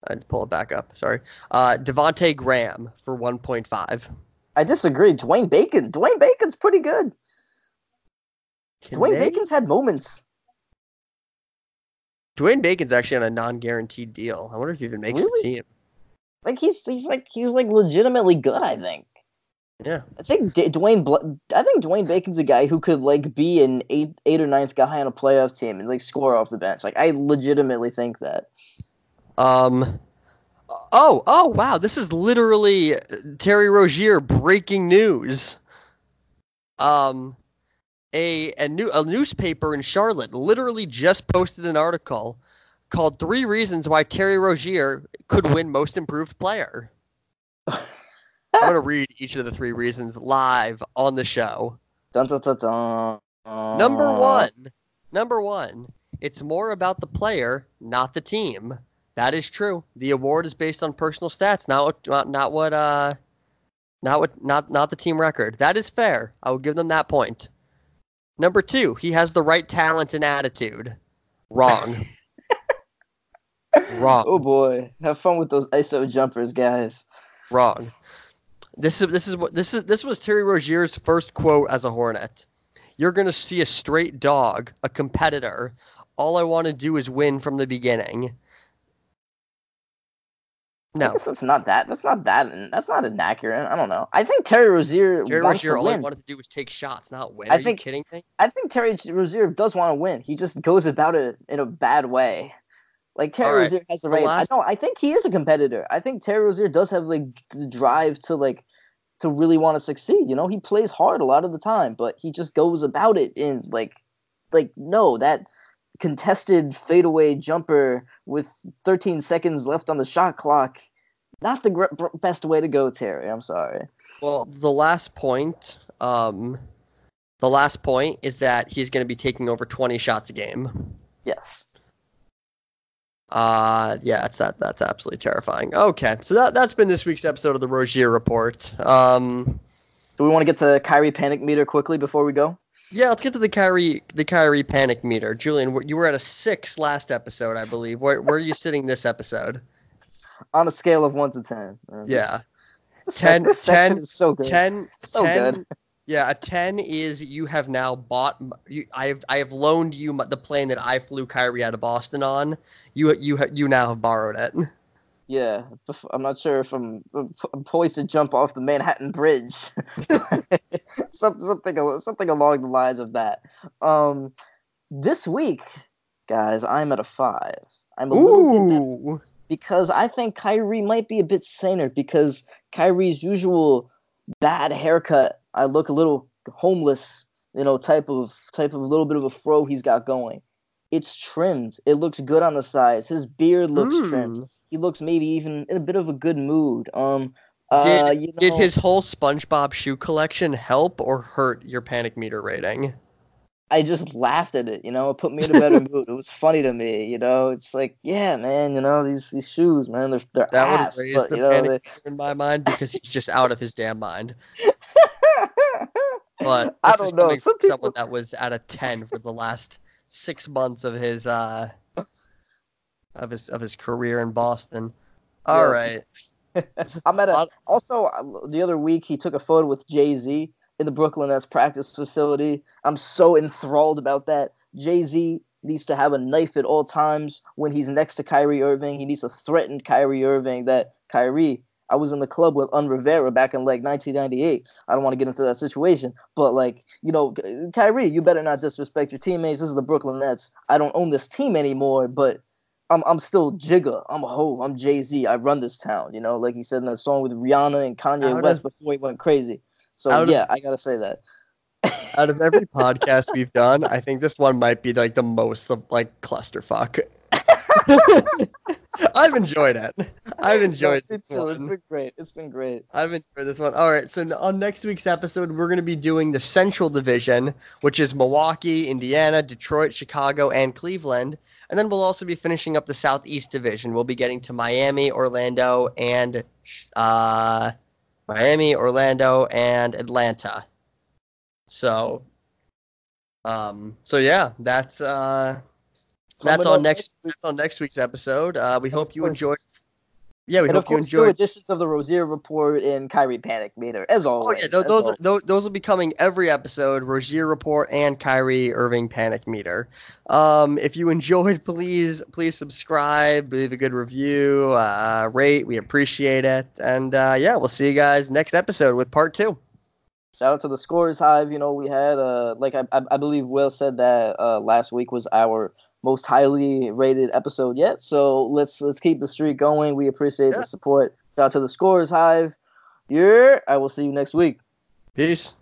I had to pull it back up. Sorry. Uh, Devonte Graham for 1.5. I disagree. Dwayne Bacon. Dwayne Bacon's pretty good. Can Dwayne they... Bacon's had moments. Dwayne Bacon's actually on a non-guaranteed deal. I wonder if he even makes really? the team. Like he's he's like he's like legitimately good. I think. Yeah, I think D- Dwayne. Bl- I think Dwayne Bacon's a guy who could like be an eight, eight or ninth guy on a playoff team and like score off the bench. Like I legitimately think that. Um. Oh, oh, wow! This is literally Terry Rozier breaking news. Um, a a new a newspaper in Charlotte literally just posted an article called Three Reasons Why Terry Rozier Could Win Most Improved Player. I'm going to read each of the three reasons live on the show. Dun, dun, dun, Number one. Number one. It's more about the player, not the team. That is true. The award is based on personal stats, not what, not, not what, uh, not what, not, not the team record. That is fair. I will give them that point. Number two, he has the right talent and attitude. Wrong. Wrong. Oh boy, have fun with those ISO jumpers, guys. Wrong. This is this is what this is this was Terry Rozier's first quote as a Hornet. You're gonna see a straight dog, a competitor. All I want to do is win from the beginning. No, I guess that's not that. That's not that. That's not inaccurate. I don't know. I think Terry Rozier. Terry Rozier, all win. he wanted to do was take shots, not win. Are I think, you kidding me? I think Terry Rozier does want to win. He just goes about it in a bad way. Like Terry right. Rozier has the, the right. Last... I know. I think he is a competitor. I think Terry Rozier does have like the drive to like to really want to succeed. You know, he plays hard a lot of the time, but he just goes about it in like like no that contested fadeaway jumper with 13 seconds left on the shot clock. Not the gr- best way to go, Terry. I'm sorry. Well, the last point, um, the last point is that he's going to be taking over 20 shots a game. Yes. Uh yeah, that's that that's absolutely terrifying. Okay, so that that's been this week's episode of the Rozier Report. Um, do we want to get to Kyrie panic meter quickly before we go? Yeah, let's get to the Kyrie the Kyrie panic meter. Julien, you were at a six last episode, I believe. Where where are you sitting this episode? On a scale of one to ten. yeah. This, 10, this 10, is so good. 10, so 10, good. Yeah, a ten is you have now bought. You, I have I have loaned you the plane that I flew Kyrie out of Boston on. You you you now have borrowed it. Yeah, I'm not sure if I'm, I'm poised to jump off the Manhattan Bridge. something something something along the lines of that. Um, this week, guys, I'm at a five. I'm a Ooh. because I think Kyrie might be a bit saner because Kyrie's usual bad haircut I look a little homeless, you know, type of type of a little bit of a fro he's got going. It's trimmed. It looks good on the sides. His beard looks mm. trimmed. He looks maybe even in a bit of a good mood. Um, uh, did, you know, did his whole SpongeBob shoe collection help or hurt your panic meter rating? I just laughed at it, you know, it put me in a better mood. It was funny to me, you know. It's like, yeah, man, you know, these these shoes, man, they're they're that ass, would raise but, the you know, panic in my mind because he's just out of his damn mind. but I don't know. Some people... someone that was at a ten for the last six months of his uh of his of his career in Boston. All yeah. right. I'm at a. Also, uh, the other week he took a photo with Jay Z in the Brooklyn Nets practice facility. I'm so enthralled about that. Jay Z needs to have a knife at all times when he's next to Kyrie Irving. He needs to threaten Kyrie Irving that Kyrie, I was in the club with Un Rivera back in like 1998. I don't want to get into that situation, but like, you know, Kyrie, you better not disrespect your teammates. This is the Brooklyn Nets. I don't own this team anymore, but I'm I'm still Jigga. I'm a hoe. I'm Jay Z. I run this town. You know, like he said in that song with Rihanna and Kanye West before he went crazy. So Out of- yeah, I gotta say that. Out of every podcast we've done, I think this one might be like the most of like clusterfuck. I've enjoyed it. I've enjoyed it. me this too. It's been great. It's been great. I've enjoyed this one. All right, so on next week's episode, we're going to be doing the Central Division, which is Milwaukee, Indiana, Detroit, Chicago, and Cleveland. And then we'll also be finishing up the Southeast Division. We'll be getting to Miami, Orlando, and uh, Miami, Orlando, and Atlanta. So, um, so yeah, that's uh, that's on next. That's on next week's episode. Uh, we hope you enjoyed. Yeah, we and of hope you course, new enjoyed. editions of the Rozier Report and Kyrie Panic Meter, as always. Oh yeah, those those, those those will be coming every episode. Rozier report and Kyrie Irving panic meter. Um, if you enjoyed, please please subscribe, leave a good review, uh, rate. We appreciate it, and uh, yeah, we'll see you guys next episode with part two. Shout out to the Scores Hive. You know, we had uh like I I, I believe Will said that uh last week was our most highly rated episode yet. So let's let's keep the streak going. We appreciate Yeah. the support. Shout out to the Scores Hive. Yeah, I will see you next week. Peace.